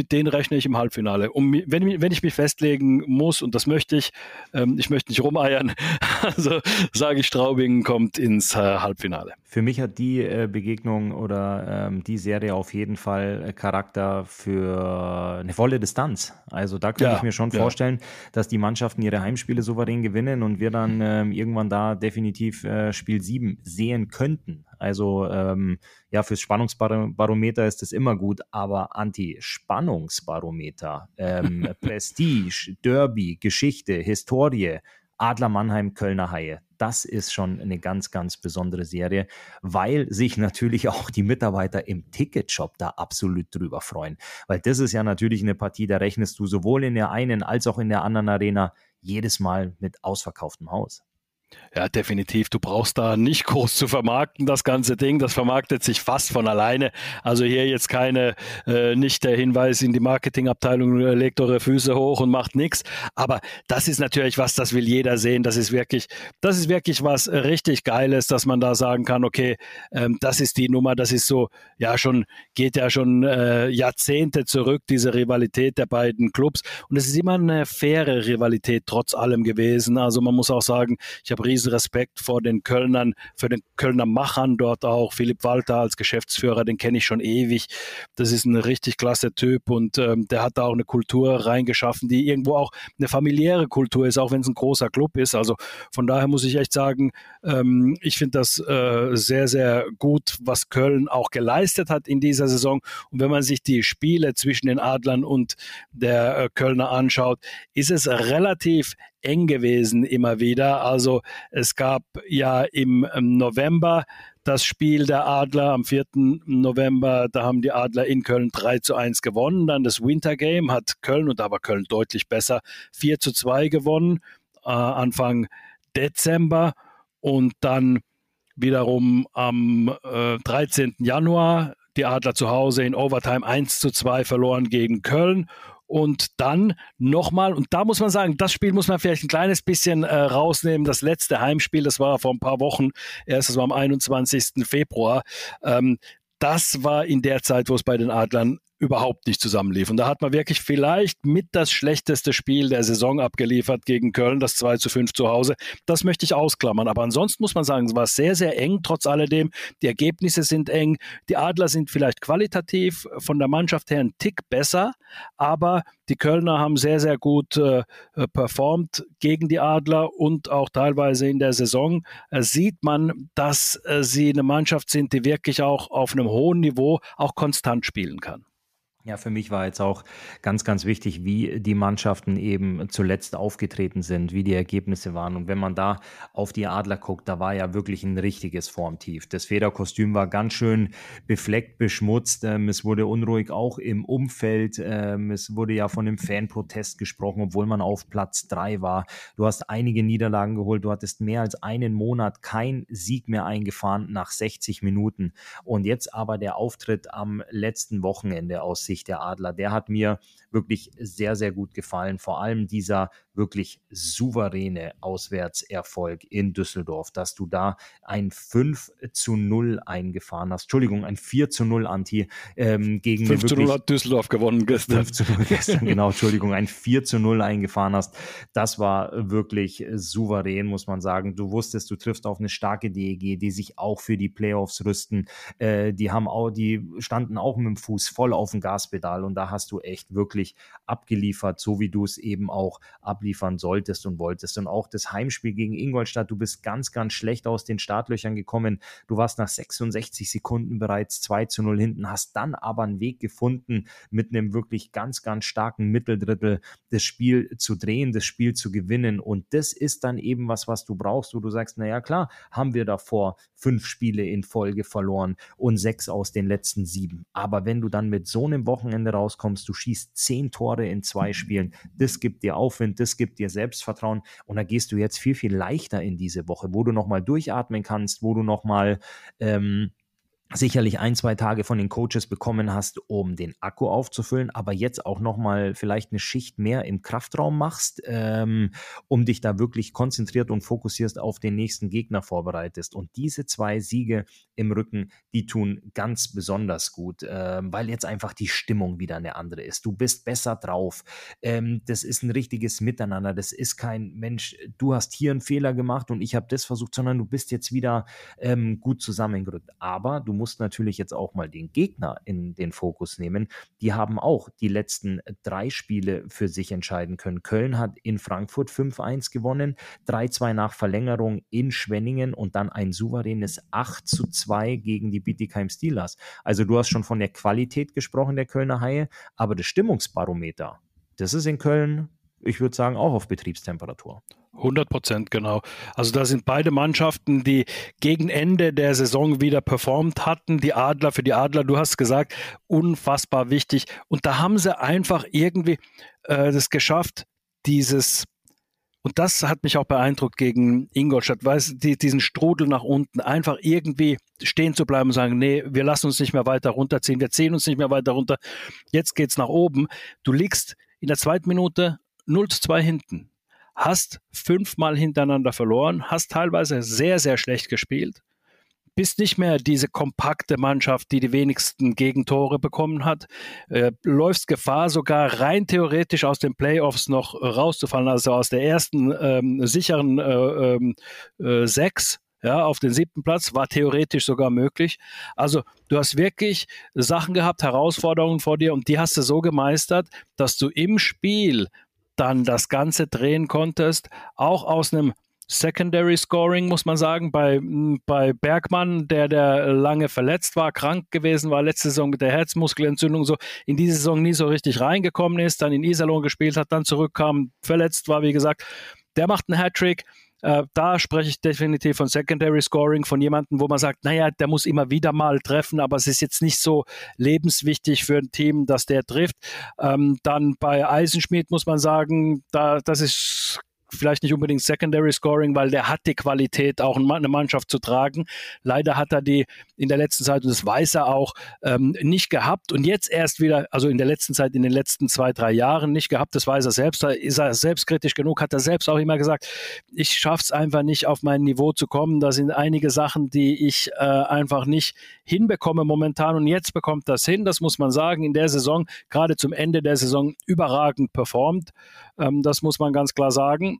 mit denen rechne ich im Halbfinale. Um, wenn, wenn ich mich festlegen muss, und das möchte ich, ähm, ich möchte nicht rumeiern, also sage ich, Straubing kommt ins äh, Halbfinale. Für mich hat die äh, Begegnung oder ähm, die Serie auf jeden Fall äh, Charakter für eine volle Distanz. Also da könnte ja, ich mir schon ja. vorstellen, dass die Mannschaften ihre Heimspiele souverän gewinnen und wir dann ähm, irgendwann da definitiv äh, Spiel 7 sehen könnten. Also ähm, ja, fürs Spannungsbarometer ist es immer gut, aber Anti-Spannungsbarometer, ähm, Prestige, Derby, Geschichte, Historie, Adler Mannheim, Kölner Haie. Das ist schon eine ganz, ganz besondere Serie, weil sich natürlich auch die Mitarbeiter im Ticketshop da absolut drüber freuen. Weil das ist ja natürlich eine Partie, da rechnest du sowohl in der einen als auch in der anderen Arena jedes Mal mit ausverkauftem Haus. Ja, definitiv. Du brauchst da nicht groß zu vermarkten, das ganze Ding. Das vermarktet sich fast von alleine. Also hier jetzt keine, äh, nicht der Hinweis in die Marketingabteilung, äh, legt eure Füße hoch und macht nichts. Aber das ist natürlich was, das will jeder sehen. Das ist wirklich, das ist wirklich was richtig Geiles, dass man da sagen kann, okay, ähm, das ist die Nummer, das ist so, ja schon, geht ja schon äh, Jahrzehnte zurück, diese Rivalität der beiden Clubs. Und es ist immer eine faire Rivalität trotz allem gewesen. Also man muss auch sagen, ich habe habe riesen Respekt vor den Kölnern, für den Kölner Machern dort auch. Philipp Walter als Geschäftsführer, den kenne ich schon ewig. Das ist ein richtig klasse Typ und ähm, der hat da auch eine Kultur reingeschaffen, die irgendwo auch eine familiäre Kultur ist, auch wenn es ein großer Club ist. Also von daher muss ich echt sagen, ähm, ich finde das äh, sehr, sehr gut, was Köln auch geleistet hat in dieser Saison. Und wenn man sich die Spiele zwischen den Adlern und der äh, Kölner anschaut, ist es relativ eng gewesen immer wieder. Also es gab ja im November das Spiel der Adler am 4. November, da haben die Adler in Köln 3 zu 1 gewonnen. Dann das Winter Game hat Köln, und da war Köln deutlich besser, 4 zu 2 gewonnen, äh, Anfang Dezember. Und dann wiederum am äh, 13. Januar die Adler zu Hause in Overtime 1 zu 2 verloren gegen Köln und dann nochmal, und da muss man sagen, das Spiel muss man vielleicht ein kleines bisschen äh, rausnehmen. Das letzte Heimspiel, das war vor ein paar Wochen, erst das war am 21. Februar. Ähm, das war in der Zeit, wo es bei den Adlern überhaupt nicht zusammenlief. Und da hat man wirklich vielleicht mit das schlechteste Spiel der Saison abgeliefert gegen Köln, das 2 zu 5 zu Hause. Das möchte ich ausklammern. Aber ansonsten muss man sagen, es war sehr, sehr eng, trotz alledem. Die Ergebnisse sind eng. Die Adler sind vielleicht qualitativ von der Mannschaft her ein Tick besser, aber die Kölner haben sehr, sehr gut äh, performt gegen die Adler und auch teilweise in der Saison äh, sieht man, dass äh, sie eine Mannschaft sind, die wirklich auch auf einem hohen Niveau auch konstant spielen kann. Ja, für mich war jetzt auch ganz, ganz wichtig, wie die Mannschaften eben zuletzt aufgetreten sind, wie die Ergebnisse waren. Und wenn man da auf die Adler guckt, da war ja wirklich ein richtiges Formtief. Das Federkostüm war ganz schön befleckt, beschmutzt. Ähm, es wurde unruhig auch im Umfeld. Ähm, es wurde ja von einem Fanprotest gesprochen, obwohl man auf Platz drei war. Du hast einige Niederlagen geholt. Du hattest mehr als einen Monat kein Sieg mehr eingefahren nach 60 Minuten. Und jetzt aber der Auftritt am letzten Wochenende aus Sicht der Adler, der hat mir wirklich sehr, sehr gut gefallen. Vor allem dieser wirklich souveräne Auswärtserfolg in Düsseldorf, dass du da ein 5 zu 0 eingefahren hast. Entschuldigung, ein 4 zu 0 Anti ähm, gegen 5 zu 0 hat Düsseldorf gewonnen gestern. 5 zu 0 gestern, genau, Entschuldigung, ein 4 zu 0 eingefahren hast. Das war wirklich souverän, muss man sagen. Du wusstest, du triffst auf eine starke DEG, die sich auch für die Playoffs rüsten. Äh, die haben auch, die standen auch mit dem Fuß voll auf dem Gaspedal und da hast du echt wirklich abgeliefert, so wie du es eben auch abliefern solltest und wolltest. Und auch das Heimspiel gegen Ingolstadt, du bist ganz, ganz schlecht aus den Startlöchern gekommen. Du warst nach 66 Sekunden bereits 2 zu 0 hinten, hast dann aber einen Weg gefunden, mit einem wirklich ganz, ganz starken Mitteldrittel das Spiel zu drehen, das Spiel zu gewinnen. Und das ist dann eben was, was du brauchst, wo du sagst, naja, klar, haben wir davor fünf Spiele in Folge verloren und sechs aus den letzten sieben. Aber wenn du dann mit so einem Wochenende rauskommst, du schießt zehn Tore in zwei Spielen, das gibt dir Aufwind, das gibt dir Selbstvertrauen. Und da gehst du jetzt viel, viel leichter in diese Woche, wo du nochmal durchatmen kannst, wo du nochmal ähm, sicherlich ein, zwei Tage von den Coaches bekommen hast, um den Akku aufzufüllen, aber jetzt auch nochmal vielleicht eine Schicht mehr im Kraftraum machst, ähm, um dich da wirklich konzentriert und fokussierst auf den nächsten Gegner vorbereitest. Und diese zwei Siege im Rücken, die tun ganz besonders gut, ähm, weil jetzt einfach die Stimmung wieder eine andere ist. Du bist besser drauf. Ähm, das ist ein richtiges Miteinander. Das ist kein Mensch, du hast hier einen Fehler gemacht und ich habe das versucht, sondern du bist jetzt wieder ähm, gut zusammengerückt. Aber du musst natürlich jetzt auch mal den Gegner in den Fokus nehmen. Die haben auch die letzten drei Spiele für sich entscheiden können. Köln hat in Frankfurt 5-1 gewonnen, 3-2 nach Verlängerung in Schwenningen und dann ein souveränes 8-2 gegen die Bietigheim Steelers. Also du hast schon von der Qualität gesprochen der Kölner Haie, aber das Stimmungsbarometer, das ist in Köln, ich würde sagen, auch auf Betriebstemperatur. 100 Prozent, genau. Also da sind beide Mannschaften, die gegen Ende der Saison wieder performt hatten. Die Adler, für die Adler, du hast gesagt, unfassbar wichtig. Und da haben sie einfach irgendwie äh, das geschafft, dieses, und das hat mich auch beeindruckt gegen Ingolstadt, weil die, diesen Strudel nach unten, einfach irgendwie stehen zu bleiben und sagen, nee, wir lassen uns nicht mehr weiter runterziehen, wir ziehen uns nicht mehr weiter runter, jetzt geht's nach oben. Du liegst in der zweiten Minute 0 zu 2 hinten hast fünfmal hintereinander verloren, hast teilweise sehr, sehr schlecht gespielt, bist nicht mehr diese kompakte Mannschaft, die die wenigsten Gegentore bekommen hat, äh, läufst Gefahr, sogar rein theoretisch aus den Playoffs noch rauszufallen, also aus der ersten ähm, sicheren äh, ähm, äh, sechs. Ja, auf den siebten Platz war theoretisch sogar möglich. Also du hast wirklich Sachen gehabt, Herausforderungen vor dir und die hast du so gemeistert, dass du im Spiel dann das Ganze drehen konntest, auch aus einem Secondary Scoring, muss man sagen, bei, bei Bergmann, der, der lange verletzt war, krank gewesen war, letzte Saison mit der Herzmuskelentzündung so in diese Saison nie so richtig reingekommen ist, dann in Iserlohn gespielt hat, dann zurückkam, verletzt war, wie gesagt. Der macht einen Hattrick. Äh, da spreche ich definitiv von Secondary Scoring, von jemandem, wo man sagt, naja, der muss immer wieder mal treffen, aber es ist jetzt nicht so lebenswichtig für ein Team, dass der trifft. Ähm, dann bei Eisenschmidt muss man sagen, da, das ist vielleicht nicht unbedingt Secondary Scoring, weil der hat die Qualität, auch eine Mannschaft zu tragen. Leider hat er die in der letzten Zeit, und das weiß er auch, ähm, nicht gehabt und jetzt erst wieder, also in der letzten Zeit, in den letzten zwei, drei Jahren nicht gehabt, das weiß er selbst, da ist er selbstkritisch genug, hat er selbst auch immer gesagt, ich schaffe es einfach nicht, auf mein Niveau zu kommen. Da sind einige Sachen, die ich äh, einfach nicht hinbekomme momentan und jetzt bekommt das hin, das muss man sagen, in der Saison, gerade zum Ende der Saison überragend performt. Ähm, das muss man ganz klar sagen.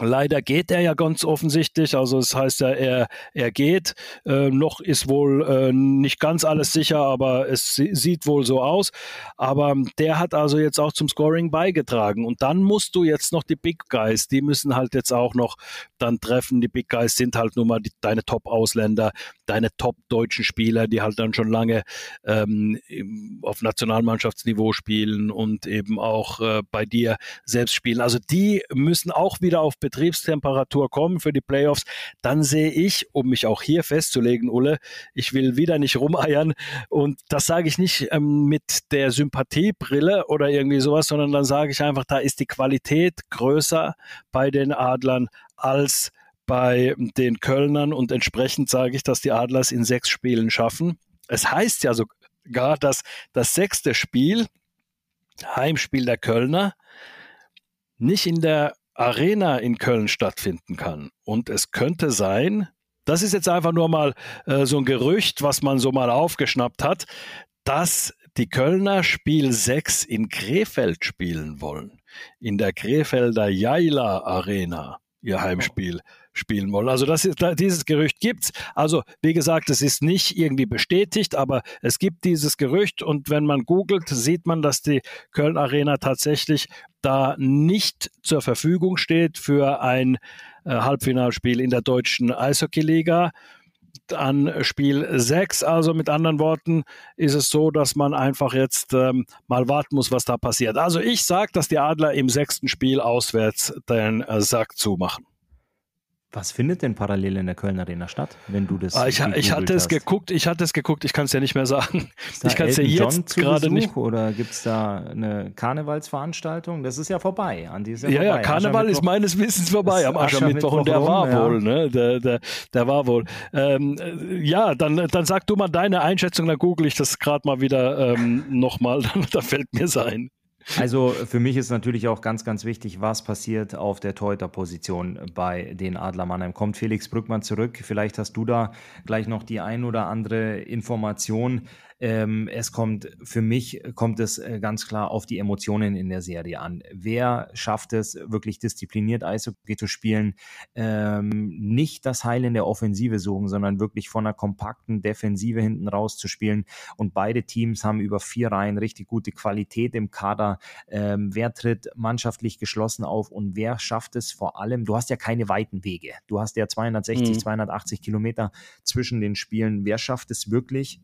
Leider geht er ja ganz offensichtlich, also es das heißt ja, er, er geht. Äh, noch ist wohl äh, nicht ganz alles sicher, aber es sieht wohl so aus. Aber der hat also jetzt auch zum Scoring beigetragen. Und dann musst du jetzt noch die Big Guys, die müssen halt jetzt auch noch dann treffen. Die Big Guys sind halt nun mal die, deine Top-Ausländer, deine top-deutschen Spieler, die halt dann schon lange ähm, auf Nationalmannschaftsniveau spielen und eben auch äh, bei dir selbst spielen. Also die müssen auch wieder auf Betriebstemperatur kommen für die Playoffs, dann sehe ich, um mich auch hier festzulegen, Ulle, ich will wieder nicht rumeiern und das sage ich nicht ähm, mit der Sympathiebrille oder irgendwie sowas, sondern dann sage ich einfach, da ist die Qualität größer bei den Adlern als bei den Kölnern und entsprechend sage ich, dass die Adlers in sechs Spielen schaffen. Es heißt ja sogar, dass das sechste Spiel, Heimspiel der Kölner, nicht in der Arena in Köln stattfinden kann. Und es könnte sein, das ist jetzt einfach nur mal äh, so ein Gerücht, was man so mal aufgeschnappt hat, dass die Kölner Spiel 6 in Krefeld spielen wollen. In der Krefelder Jaila Arena, ihr Heimspiel spielen wollen. Also das ist, dieses Gerücht gibt's. Also wie gesagt, es ist nicht irgendwie bestätigt, aber es gibt dieses Gerücht und wenn man googelt, sieht man, dass die Köln Arena tatsächlich da nicht zur Verfügung steht für ein äh, Halbfinalspiel in der deutschen Eishockeyliga an Spiel 6. Also mit anderen Worten ist es so, dass man einfach jetzt ähm, mal warten muss, was da passiert. Also ich sage, dass die Adler im sechsten Spiel auswärts den äh, Sack zumachen. Was findet denn parallel in der Köln Arena statt, wenn du das? Ah, ich, ich hatte es geguckt, ich hatte es geguckt, ich kann es ja nicht mehr sagen. Ich kann es ja jetzt gerade nicht. Oder gibt es da eine Karnevalsveranstaltung? Das ist ja vorbei. An ja, ja, ja, Karneval ist meines Wissens vorbei am Aschermittwoch und der war ja. wohl, ne? Der, der, der war wohl. Ähm, ja, dann, dann sag du mal deine Einschätzung, dann google ich das gerade mal wieder ähm, nochmal, da fällt mir sein. Also für mich ist natürlich auch ganz, ganz wichtig, was passiert auf der Torhüter-Position bei den Adler Mannheim. Kommt Felix Brückmann zurück? Vielleicht hast du da gleich noch die ein oder andere Information. Ähm, es kommt, für mich kommt es äh, ganz klar auf die Emotionen in der Serie an. Wer schafft es, wirklich diszipliniert Eishockey zu spielen, ähm, nicht das Heil in der Offensive suchen, sondern wirklich von einer kompakten Defensive hinten raus zu spielen. Und beide Teams haben über vier Reihen richtig gute Qualität im Kader. Ähm, wer tritt mannschaftlich geschlossen auf und wer schafft es vor allem? Du hast ja keine weiten Wege. Du hast ja 260, mhm. 280 Kilometer zwischen den Spielen. Wer schafft es wirklich,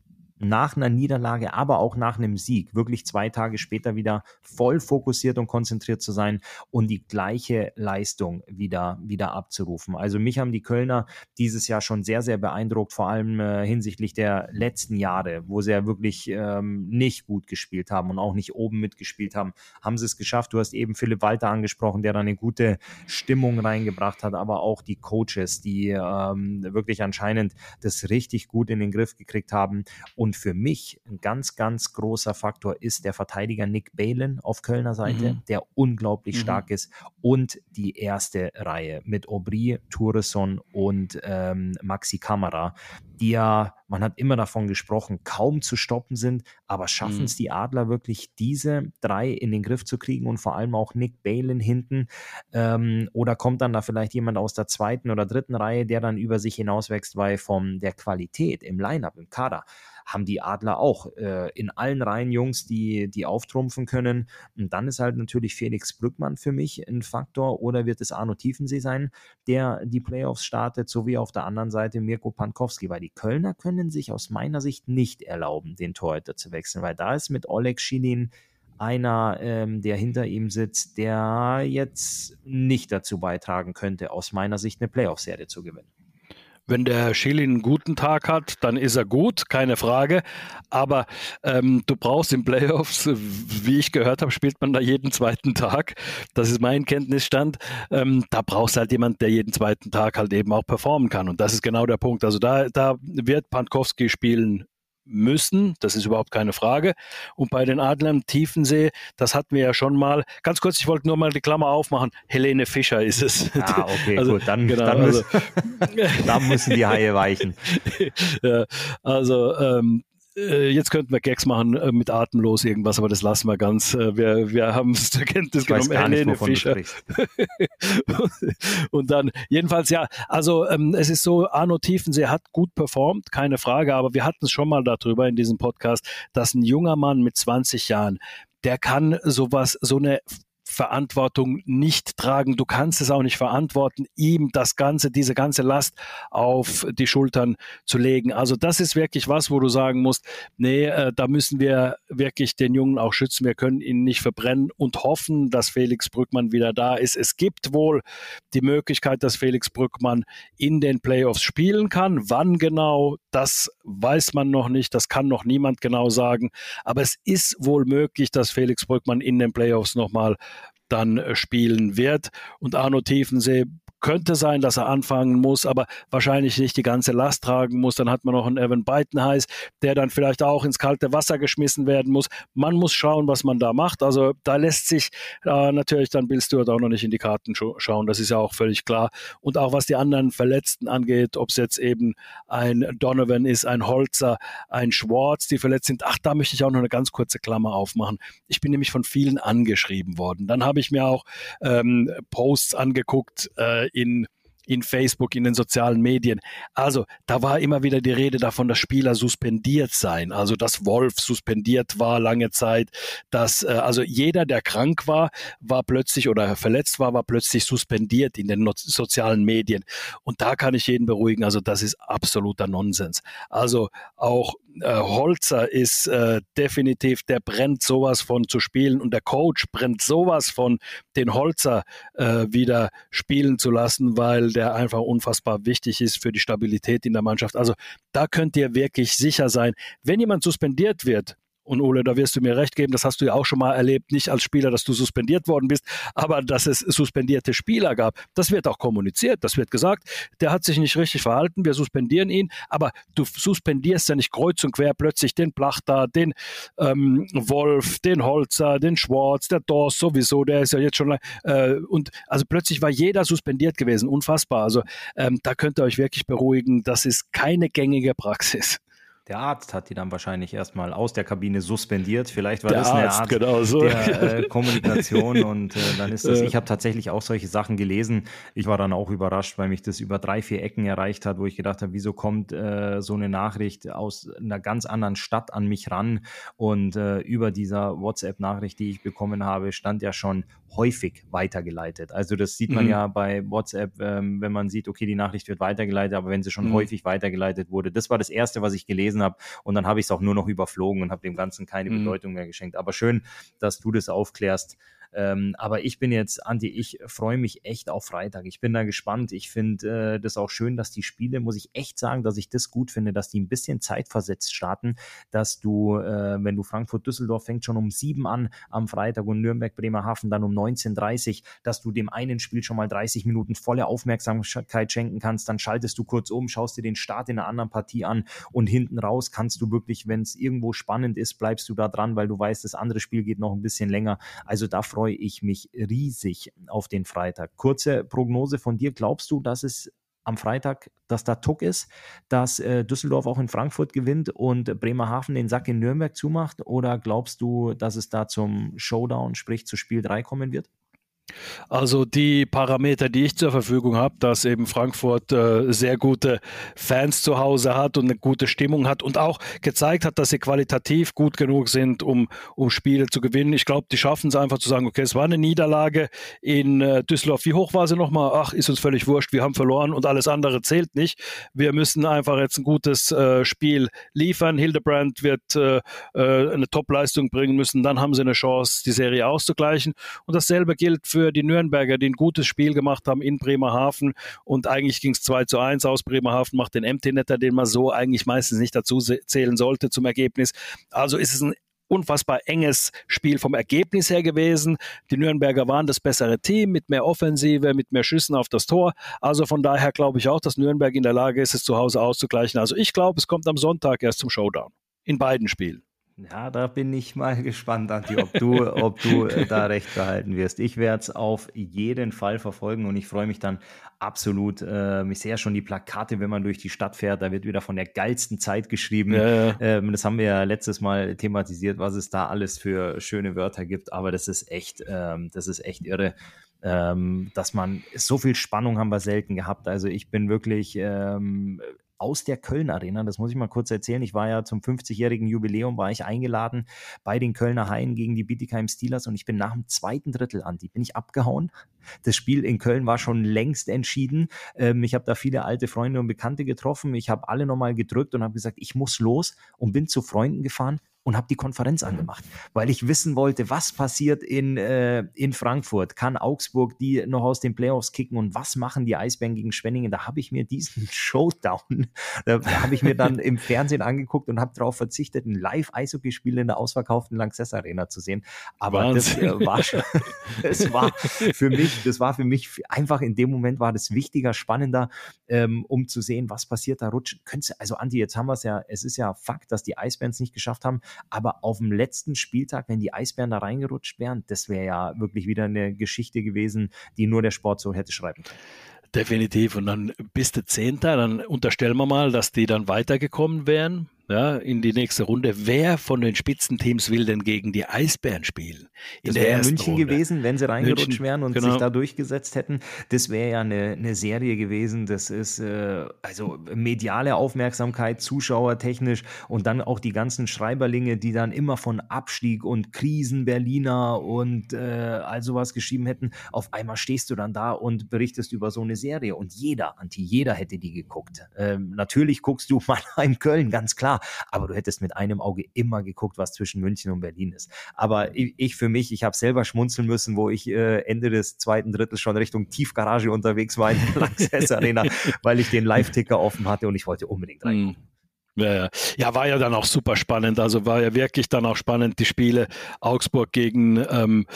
nach einer Niederlage, aber auch nach einem Sieg, wirklich zwei Tage später wieder voll fokussiert und konzentriert zu sein und die gleiche Leistung wieder, wieder abzurufen. Also mich haben die Kölner dieses Jahr schon sehr, sehr beeindruckt, vor allem äh, hinsichtlich der letzten Jahre, wo sie ja wirklich ähm, nicht gut gespielt haben und auch nicht oben mitgespielt haben, haben sie es geschafft. Du hast eben Philipp Walter angesprochen, der da eine gute Stimmung reingebracht hat, aber auch die Coaches, die ähm, wirklich anscheinend das richtig gut in den Griff gekriegt haben und für mich ein ganz, ganz großer Faktor ist der Verteidiger Nick Balin auf Kölner Seite, mhm. der unglaublich mhm. stark ist. Und die erste Reihe mit Aubry, Toureson und ähm, Maxi Kamera, die ja, man hat immer davon gesprochen, kaum zu stoppen sind, aber schaffen mhm. es die Adler wirklich, diese drei in den Griff zu kriegen und vor allem auch Nick Balin hinten? Ähm, oder kommt dann da vielleicht jemand aus der zweiten oder dritten Reihe, der dann über sich hinauswächst, weil von der Qualität im Lineup, im Kader, haben die Adler auch äh, in allen Reihen Jungs, die, die auftrumpfen können. Und dann ist halt natürlich Felix Brückmann für mich ein Faktor oder wird es Arno Tiefensee sein, der die Playoffs startet, sowie auf der anderen Seite Mirko Pankowski, weil die Kölner können sich aus meiner Sicht nicht erlauben, den Torhüter zu wechseln, weil da ist mit Oleg Schilin einer, ähm, der hinter ihm sitzt, der jetzt nicht dazu beitragen könnte, aus meiner Sicht eine Playoff-Serie zu gewinnen. Wenn der Schilling einen guten Tag hat, dann ist er gut, keine Frage. Aber ähm, du brauchst in Playoffs, wie ich gehört habe, spielt man da jeden zweiten Tag. Das ist mein Kenntnisstand. Ähm, da brauchst halt jemand, der jeden zweiten Tag halt eben auch performen kann. Und das ist genau der Punkt. Also da, da wird Pankowski spielen müssen. Das ist überhaupt keine Frage. Und bei den Adlern Tiefensee, das hatten wir ja schon mal. Ganz kurz, ich wollte nur mal die Klammer aufmachen. Helene Fischer ist es. Ah, okay, also, gut. Dann, genau, dann, müssen, also, dann müssen die Haie weichen. ja, also ähm, äh, jetzt könnten wir Gags machen äh, mit atemlos irgendwas, aber das lassen wir ganz. Äh, wir, wir haben es zur Kenntnis genommen, Helene nicht, Fischer. und dann, jedenfalls ja, also ähm, es ist so, Arno Tiefensee hat gut performt, keine Frage, aber wir hatten es schon mal darüber in diesem Podcast, dass ein junger Mann mit 20 Jahren, der kann sowas, so eine Verantwortung nicht tragen. Du kannst es auch nicht verantworten, ihm das Ganze, diese ganze Last auf die Schultern zu legen. Also das ist wirklich was, wo du sagen musst, nee, äh, da müssen wir wirklich den Jungen auch schützen. Wir können ihn nicht verbrennen und hoffen, dass Felix Brückmann wieder da ist. Es gibt wohl die Möglichkeit, dass Felix Brückmann in den Playoffs spielen kann. Wann genau, das weiß man noch nicht. Das kann noch niemand genau sagen. Aber es ist wohl möglich, dass Felix Brückmann in den Playoffs nochmal dann äh, spielen wird. Und Arno Tiefensee könnte sein, dass er anfangen muss, aber wahrscheinlich nicht die ganze Last tragen muss. Dann hat man noch einen Evan Beitenheiß, der dann vielleicht auch ins kalte Wasser geschmissen werden muss. Man muss schauen, was man da macht. Also da lässt sich äh, natürlich dann Bill Stewart auch noch nicht in die Karten schauen. Das ist ja auch völlig klar. Und auch was die anderen Verletzten angeht, ob es jetzt eben ein Donovan ist, ein Holzer, ein Schwartz, die verletzt sind. Ach, da möchte ich auch noch eine ganz kurze Klammer aufmachen. Ich bin nämlich von vielen angeschrieben worden. Dann habe ich mir auch ähm, Posts angeguckt äh, in in Facebook, in den sozialen Medien. Also da war immer wieder die Rede davon, dass Spieler suspendiert seien. Also dass Wolf suspendiert war lange Zeit, dass äh, also jeder, der krank war, war plötzlich oder verletzt war, war plötzlich suspendiert in den no sozialen Medien. Und da kann ich jeden beruhigen. Also das ist absoluter Nonsens. Also auch äh, Holzer ist äh, definitiv, der brennt sowas von zu spielen und der Coach brennt sowas von, den Holzer äh, wieder spielen zu lassen, weil der einfach unfassbar wichtig ist für die Stabilität in der Mannschaft. Also da könnt ihr wirklich sicher sein, wenn jemand suspendiert wird, und Ole, da wirst du mir recht geben, das hast du ja auch schon mal erlebt, nicht als Spieler, dass du suspendiert worden bist, aber dass es suspendierte Spieler gab. Das wird auch kommuniziert, das wird gesagt, der hat sich nicht richtig verhalten, wir suspendieren ihn, aber du suspendierst ja nicht kreuz und quer plötzlich den Plachter, den ähm, Wolf, den Holzer, den Schwarz, der Dors sowieso, der ist ja jetzt schon, äh, und also plötzlich war jeder suspendiert gewesen, unfassbar. Also ähm, da könnt ihr euch wirklich beruhigen, das ist keine gängige Praxis. Der Arzt hat die dann wahrscheinlich erstmal aus der Kabine suspendiert. Vielleicht war der das eine Arzt, Art genau so. der äh, Kommunikation und äh, dann ist das. Ich habe tatsächlich auch solche Sachen gelesen. Ich war dann auch überrascht, weil mich das über drei, vier Ecken erreicht hat, wo ich gedacht habe, wieso kommt äh, so eine Nachricht aus einer ganz anderen Stadt an mich ran? Und äh, über dieser WhatsApp-Nachricht, die ich bekommen habe, stand ja schon häufig weitergeleitet. Also das sieht man mhm. ja bei WhatsApp, ähm, wenn man sieht, okay, die Nachricht wird weitergeleitet, aber wenn sie schon mhm. häufig weitergeleitet wurde. Das war das Erste, was ich gelesen habe und dann habe ich es auch nur noch überflogen und habe dem Ganzen keine mhm. Bedeutung mehr geschenkt. Aber schön, dass du das aufklärst. Ähm, aber ich bin jetzt, Andi, ich freue mich echt auf Freitag. Ich bin da gespannt. Ich finde äh, das auch schön, dass die Spiele, muss ich echt sagen, dass ich das gut finde, dass die ein bisschen zeitversetzt starten, dass du, äh, wenn du Frankfurt-Düsseldorf fängt schon um sieben an am Freitag und Nürnberg-Bremerhaven dann um 19.30 dass du dem einen Spiel schon mal 30 Minuten volle Aufmerksamkeit schenken kannst, dann schaltest du kurz um, schaust dir den Start in einer anderen Partie an und hinten raus kannst du wirklich, wenn es irgendwo spannend ist, bleibst du da dran, weil du weißt, das andere Spiel geht noch ein bisschen länger. Also da freue freue ich mich riesig auf den Freitag. Kurze Prognose von dir. Glaubst du, dass es am Freitag, dass da Tuck ist, dass äh, Düsseldorf auch in Frankfurt gewinnt und Bremerhaven den Sack in Nürnberg zumacht? Oder glaubst du, dass es da zum Showdown, sprich zu Spiel 3 kommen wird? Also die Parameter, die ich zur Verfügung habe, dass eben Frankfurt äh, sehr gute Fans zu Hause hat und eine gute Stimmung hat und auch gezeigt hat, dass sie qualitativ gut genug sind, um, um Spiele zu gewinnen. Ich glaube, die schaffen es einfach zu sagen, okay, es war eine Niederlage in äh, Düsseldorf. Wie hoch war sie nochmal? Ach, ist uns völlig wurscht, wir haben verloren und alles andere zählt nicht. Wir müssen einfach jetzt ein gutes äh, Spiel liefern. Hildebrand wird äh, äh, eine Topleistung bringen müssen, dann haben sie eine Chance, die Serie auszugleichen. Und dasselbe gilt für die Nürnberger, die ein gutes Spiel gemacht haben in Bremerhaven und eigentlich ging es 2 zu 1 aus. Bremerhaven macht den Empty Netter, den man so eigentlich meistens nicht dazu zählen sollte zum Ergebnis. Also ist es ein unfassbar enges Spiel vom Ergebnis her gewesen. Die Nürnberger waren das bessere Team mit mehr Offensive, mit mehr Schüssen auf das Tor. Also von daher glaube ich auch, dass Nürnberg in der Lage ist, es zu Hause auszugleichen. Also ich glaube, es kommt am Sonntag erst zum Showdown. In beiden Spielen. Ja, da bin ich mal gespannt, Anti, ob du, ob du äh, da recht behalten wirst. Ich werde es auf jeden Fall verfolgen und ich freue mich dann absolut. Äh, ich sehe ja schon die Plakate, wenn man durch die Stadt fährt. Da wird wieder von der geilsten Zeit geschrieben. Ja, ja. Ähm, das haben wir ja letztes Mal thematisiert, was es da alles für schöne Wörter gibt. Aber das ist echt, ähm, das ist echt irre. Ähm, dass man so viel Spannung haben wir selten gehabt. Also ich bin wirklich ähm, aus der Köln Arena. Das muss ich mal kurz erzählen. Ich war ja zum 50-jährigen Jubiläum, war ich eingeladen bei den Kölner Haien gegen die Bietigheim Steelers und ich bin nach dem zweiten Drittel, an die bin ich abgehauen. Das Spiel in Köln war schon längst entschieden. Ähm, ich habe da viele alte Freunde und Bekannte getroffen. Ich habe alle nochmal gedrückt und habe gesagt, ich muss los und bin zu Freunden gefahren und habe die Konferenz angemacht, weil ich wissen wollte, was passiert in, äh, in Frankfurt. Kann Augsburg die noch aus den Playoffs kicken und was machen die Eisbären gegen Schwenningen? Da habe ich mir diesen Showdown, da habe ich mir dann im Fernsehen angeguckt und habe darauf verzichtet, ein Live-Eishockey-Spiel in der ausverkauften Lanxess Arena zu sehen. Aber Wahnsinn. das äh, war schon, es war für mich, das war für mich einfach in dem Moment war das wichtiger, spannender, ähm, um zu sehen, was passiert da rutschen. Könnte, also Andi, jetzt haben wir es ja, es ist ja Fakt, dass die Eisbären es nicht geschafft haben, aber auf dem letzten Spieltag, wenn die Eisbären da reingerutscht wären, das wäre ja wirklich wieder eine Geschichte gewesen, die nur der Sport so hätte schreiben können. Definitiv. Und dann bist du Zehnter, dann unterstellen wir mal, dass die dann weitergekommen wären ja, in die nächste Runde. Wer von den Spitzenteams will denn gegen die Eisbären spielen? In das wäre München Runde. gewesen, wenn sie reingerutscht München, wären und genau. sich da durchgesetzt hätten. Das wäre ja eine, eine Serie gewesen. Das ist äh, also mediale Aufmerksamkeit, zuschauertechnisch und dann auch die ganzen Schreiberlinge, die dann immer von Abstieg und Krisen Berliner und äh, all sowas geschrieben hätten. Auf einmal stehst du dann da und berichtest über so eine Serie und jeder, Anti, jeder hätte die geguckt. Ähm, natürlich guckst du Mannheim Köln, ganz klar aber du hättest mit einem Auge immer geguckt, was zwischen München und Berlin ist. Aber ich, ich für mich, ich habe selber schmunzeln müssen, wo ich äh, Ende des zweiten Drittels schon Richtung Tiefgarage unterwegs war in der Lanxess Arena, weil ich den Live-Ticker offen hatte und ich wollte unbedingt rein. Ja, ja. ja, war ja dann auch super spannend. Also war ja wirklich dann auch spannend, die Spiele Augsburg gegen ähm,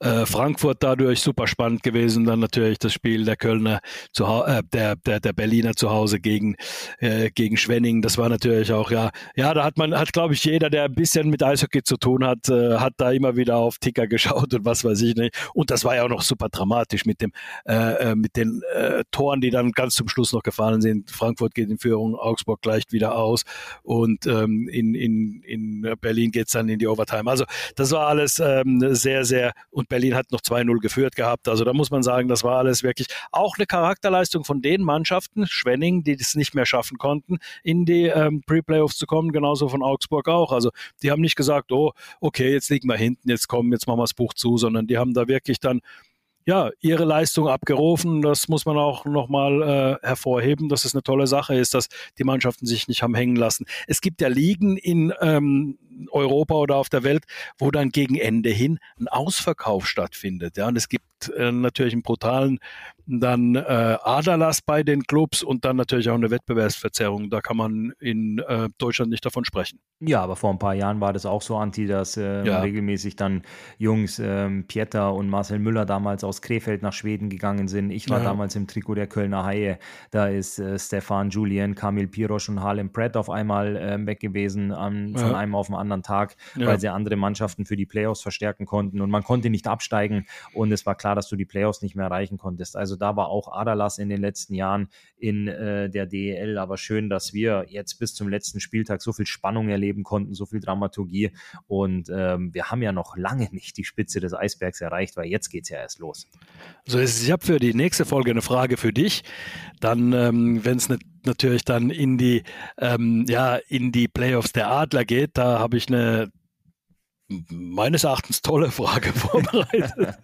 äh, Frankfurt dadurch super spannend gewesen. Dann natürlich das Spiel der Kölner zu äh, der, der, der Berliner zu Hause gegen, äh, gegen Schwenning. Das war natürlich auch, ja, ja, da hat man, hat glaube ich jeder, der ein bisschen mit Eishockey zu tun hat, äh, hat da immer wieder auf Ticker geschaut und was weiß ich nicht. Und das war ja auch noch super dramatisch mit dem, äh, äh mit den äh, Toren, die dann ganz zum Schluss noch gefallen sind. Frankfurt geht in Führung, Augsburg gleicht wieder aus und ähm, in, in, in Berlin geht es dann in die Overtime. Also das war alles ähm, sehr, sehr, und Berlin hat noch 2-0 geführt gehabt. Also da muss man sagen, das war alles wirklich auch eine Charakterleistung von den Mannschaften, Schwenning, die das nicht mehr schaffen konnten, in die ähm, Pre-Playoffs zu kommen, genauso von Augsburg auch. Also die haben nicht gesagt, oh, okay, jetzt liegen wir hinten, jetzt kommen, jetzt machen wir das Buch zu, sondern die haben da wirklich dann ja, ihre Leistung abgerufen. Das muss man auch nochmal äh, hervorheben, dass es eine tolle Sache ist, dass die Mannschaften sich nicht haben hängen lassen. Es gibt ja Ligen in ähm, Europa oder auf der Welt, wo dann gegen Ende hin ein Ausverkauf stattfindet. Ja, und es gibt äh, natürlich einen brutalen dann äh, Aderlass bei den Clubs und dann natürlich auch eine Wettbewerbsverzerrung. Da kann man in äh, Deutschland nicht davon sprechen. Ja, aber vor ein paar Jahren war das auch so, Anti, dass äh, ja. regelmäßig dann Jungs, ähm, Pieter und Marcel Müller damals aus Krefeld nach Schweden gegangen sind. Ich war ja. damals im Trikot der Kölner Haie. Da ist äh, Stefan Julien, Kamil Pirosch und Harlem Pratt auf einmal ähm, weg gewesen an, von ja. einem auf den anderen Tag, weil sie andere Mannschaften für die Playoffs verstärken konnten und man konnte nicht absteigen und es war klar, dass du die Playoffs nicht mehr erreichen konntest. Also da war auch Adalas in den letzten Jahren in äh, der DEL, aber schön, dass wir jetzt bis zum letzten Spieltag so viel Spannung erleben konnten, so viel Dramaturgie und ähm, wir haben ja noch lange nicht die Spitze des Eisbergs erreicht, weil jetzt geht es ja erst los. So ist es. Ich habe für die nächste Folge eine Frage für dich. Dann, ähm, wenn es ne, natürlich dann in die, ähm, ja, in die Playoffs der Adler geht, da habe ich eine meines Erachtens tolle Frage vorbereitet.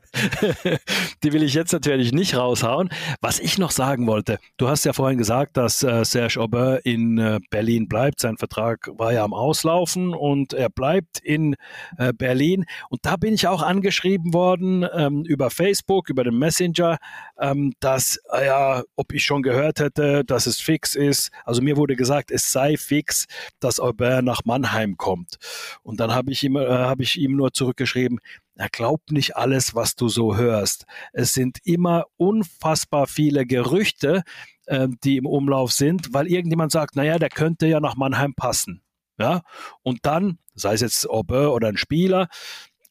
die will ich jetzt natürlich nicht raushauen. Was ich noch sagen wollte, du hast ja vorhin gesagt, dass äh, Serge Aubin in äh, Berlin bleibt. Sein Vertrag war ja am Auslaufen und er bleibt in äh, Berlin. Und da bin ich auch angeschrieben worden ähm, über Facebook, über den Messenger, ähm, dass, äh, ja, ob ich schon gehört hätte, dass es fix ist. Also mir wurde gesagt, es sei fix, dass Aubin nach Mannheim kommt. Und dann habe ich ihm, äh, habe ich ihm nur zurückgeschrieben, er glaubt nicht alles, was du so hörst. Es sind immer unfassbar viele Gerüchte, äh, die im Umlauf sind, weil irgendjemand sagt, naja, der könnte ja nach Mannheim passen. Ja, und dann, sei es jetzt Aubin oder ein Spieler,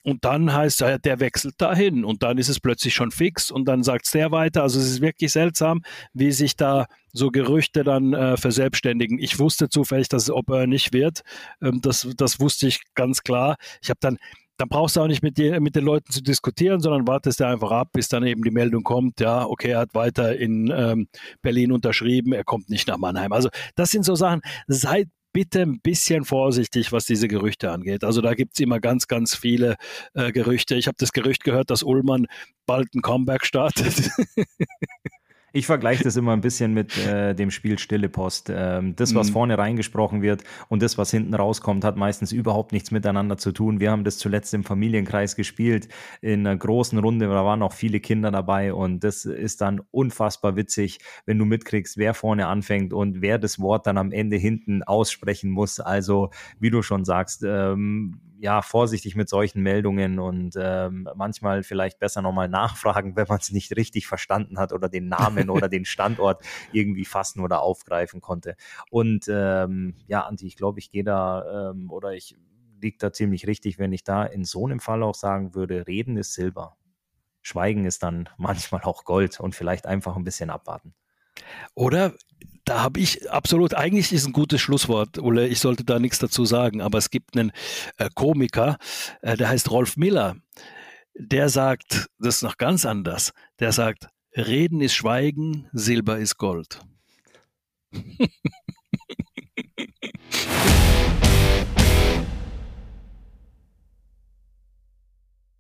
und dann heißt es, der wechselt dahin und dann ist es plötzlich schon fix und dann sagt es der weiter. Also es ist wirklich seltsam, wie sich da so Gerüchte dann äh, verselbstständigen. Ich wusste zufällig, dass es Aubin nicht wird. Ähm, das, das wusste ich ganz klar. Ich habe dann dann brauchst du auch nicht mit, die, mit den Leuten zu diskutieren, sondern wartest einfach ab, bis dann eben die Meldung kommt, ja, okay, er hat weiter in ähm, Berlin unterschrieben, er kommt nicht nach Mannheim. Also das sind so Sachen, seid bitte ein bisschen vorsichtig, was diese Gerüchte angeht. Also da gibt es immer ganz, ganz viele äh, Gerüchte. Ich habe das Gerücht gehört, dass Ullmann bald ein Comeback startet. Ich vergleiche das immer ein bisschen mit äh, dem Spiel Stille Post. Ähm, das, was mhm. vorne reingesprochen wird und das, was hinten rauskommt, hat meistens überhaupt nichts miteinander zu tun. Wir haben das zuletzt im Familienkreis gespielt, in einer großen Runde, da waren auch viele Kinder dabei und das ist dann unfassbar witzig, wenn du mitkriegst, wer vorne anfängt und wer das Wort dann am Ende hinten aussprechen muss. Also, wie du schon sagst, ähm, ja, vorsichtig mit solchen Meldungen und ähm, manchmal vielleicht besser nochmal nachfragen, wenn man es nicht richtig verstanden hat oder den Namen oder den Standort irgendwie fassen oder aufgreifen konnte. Und ähm, ja, Anti, ich glaube, ich gehe da ähm, oder ich liege da ziemlich richtig, wenn ich da in so einem Fall auch sagen würde, reden ist Silber. Schweigen ist dann manchmal auch Gold und vielleicht einfach ein bisschen abwarten. Oder da habe ich absolut, eigentlich ist ein gutes Schlusswort, Ulle, ich sollte da nichts dazu sagen, aber es gibt einen äh, Komiker, äh, der heißt Rolf Miller, der sagt, das ist noch ganz anders, der sagt, Reden ist Schweigen, Silber ist Gold.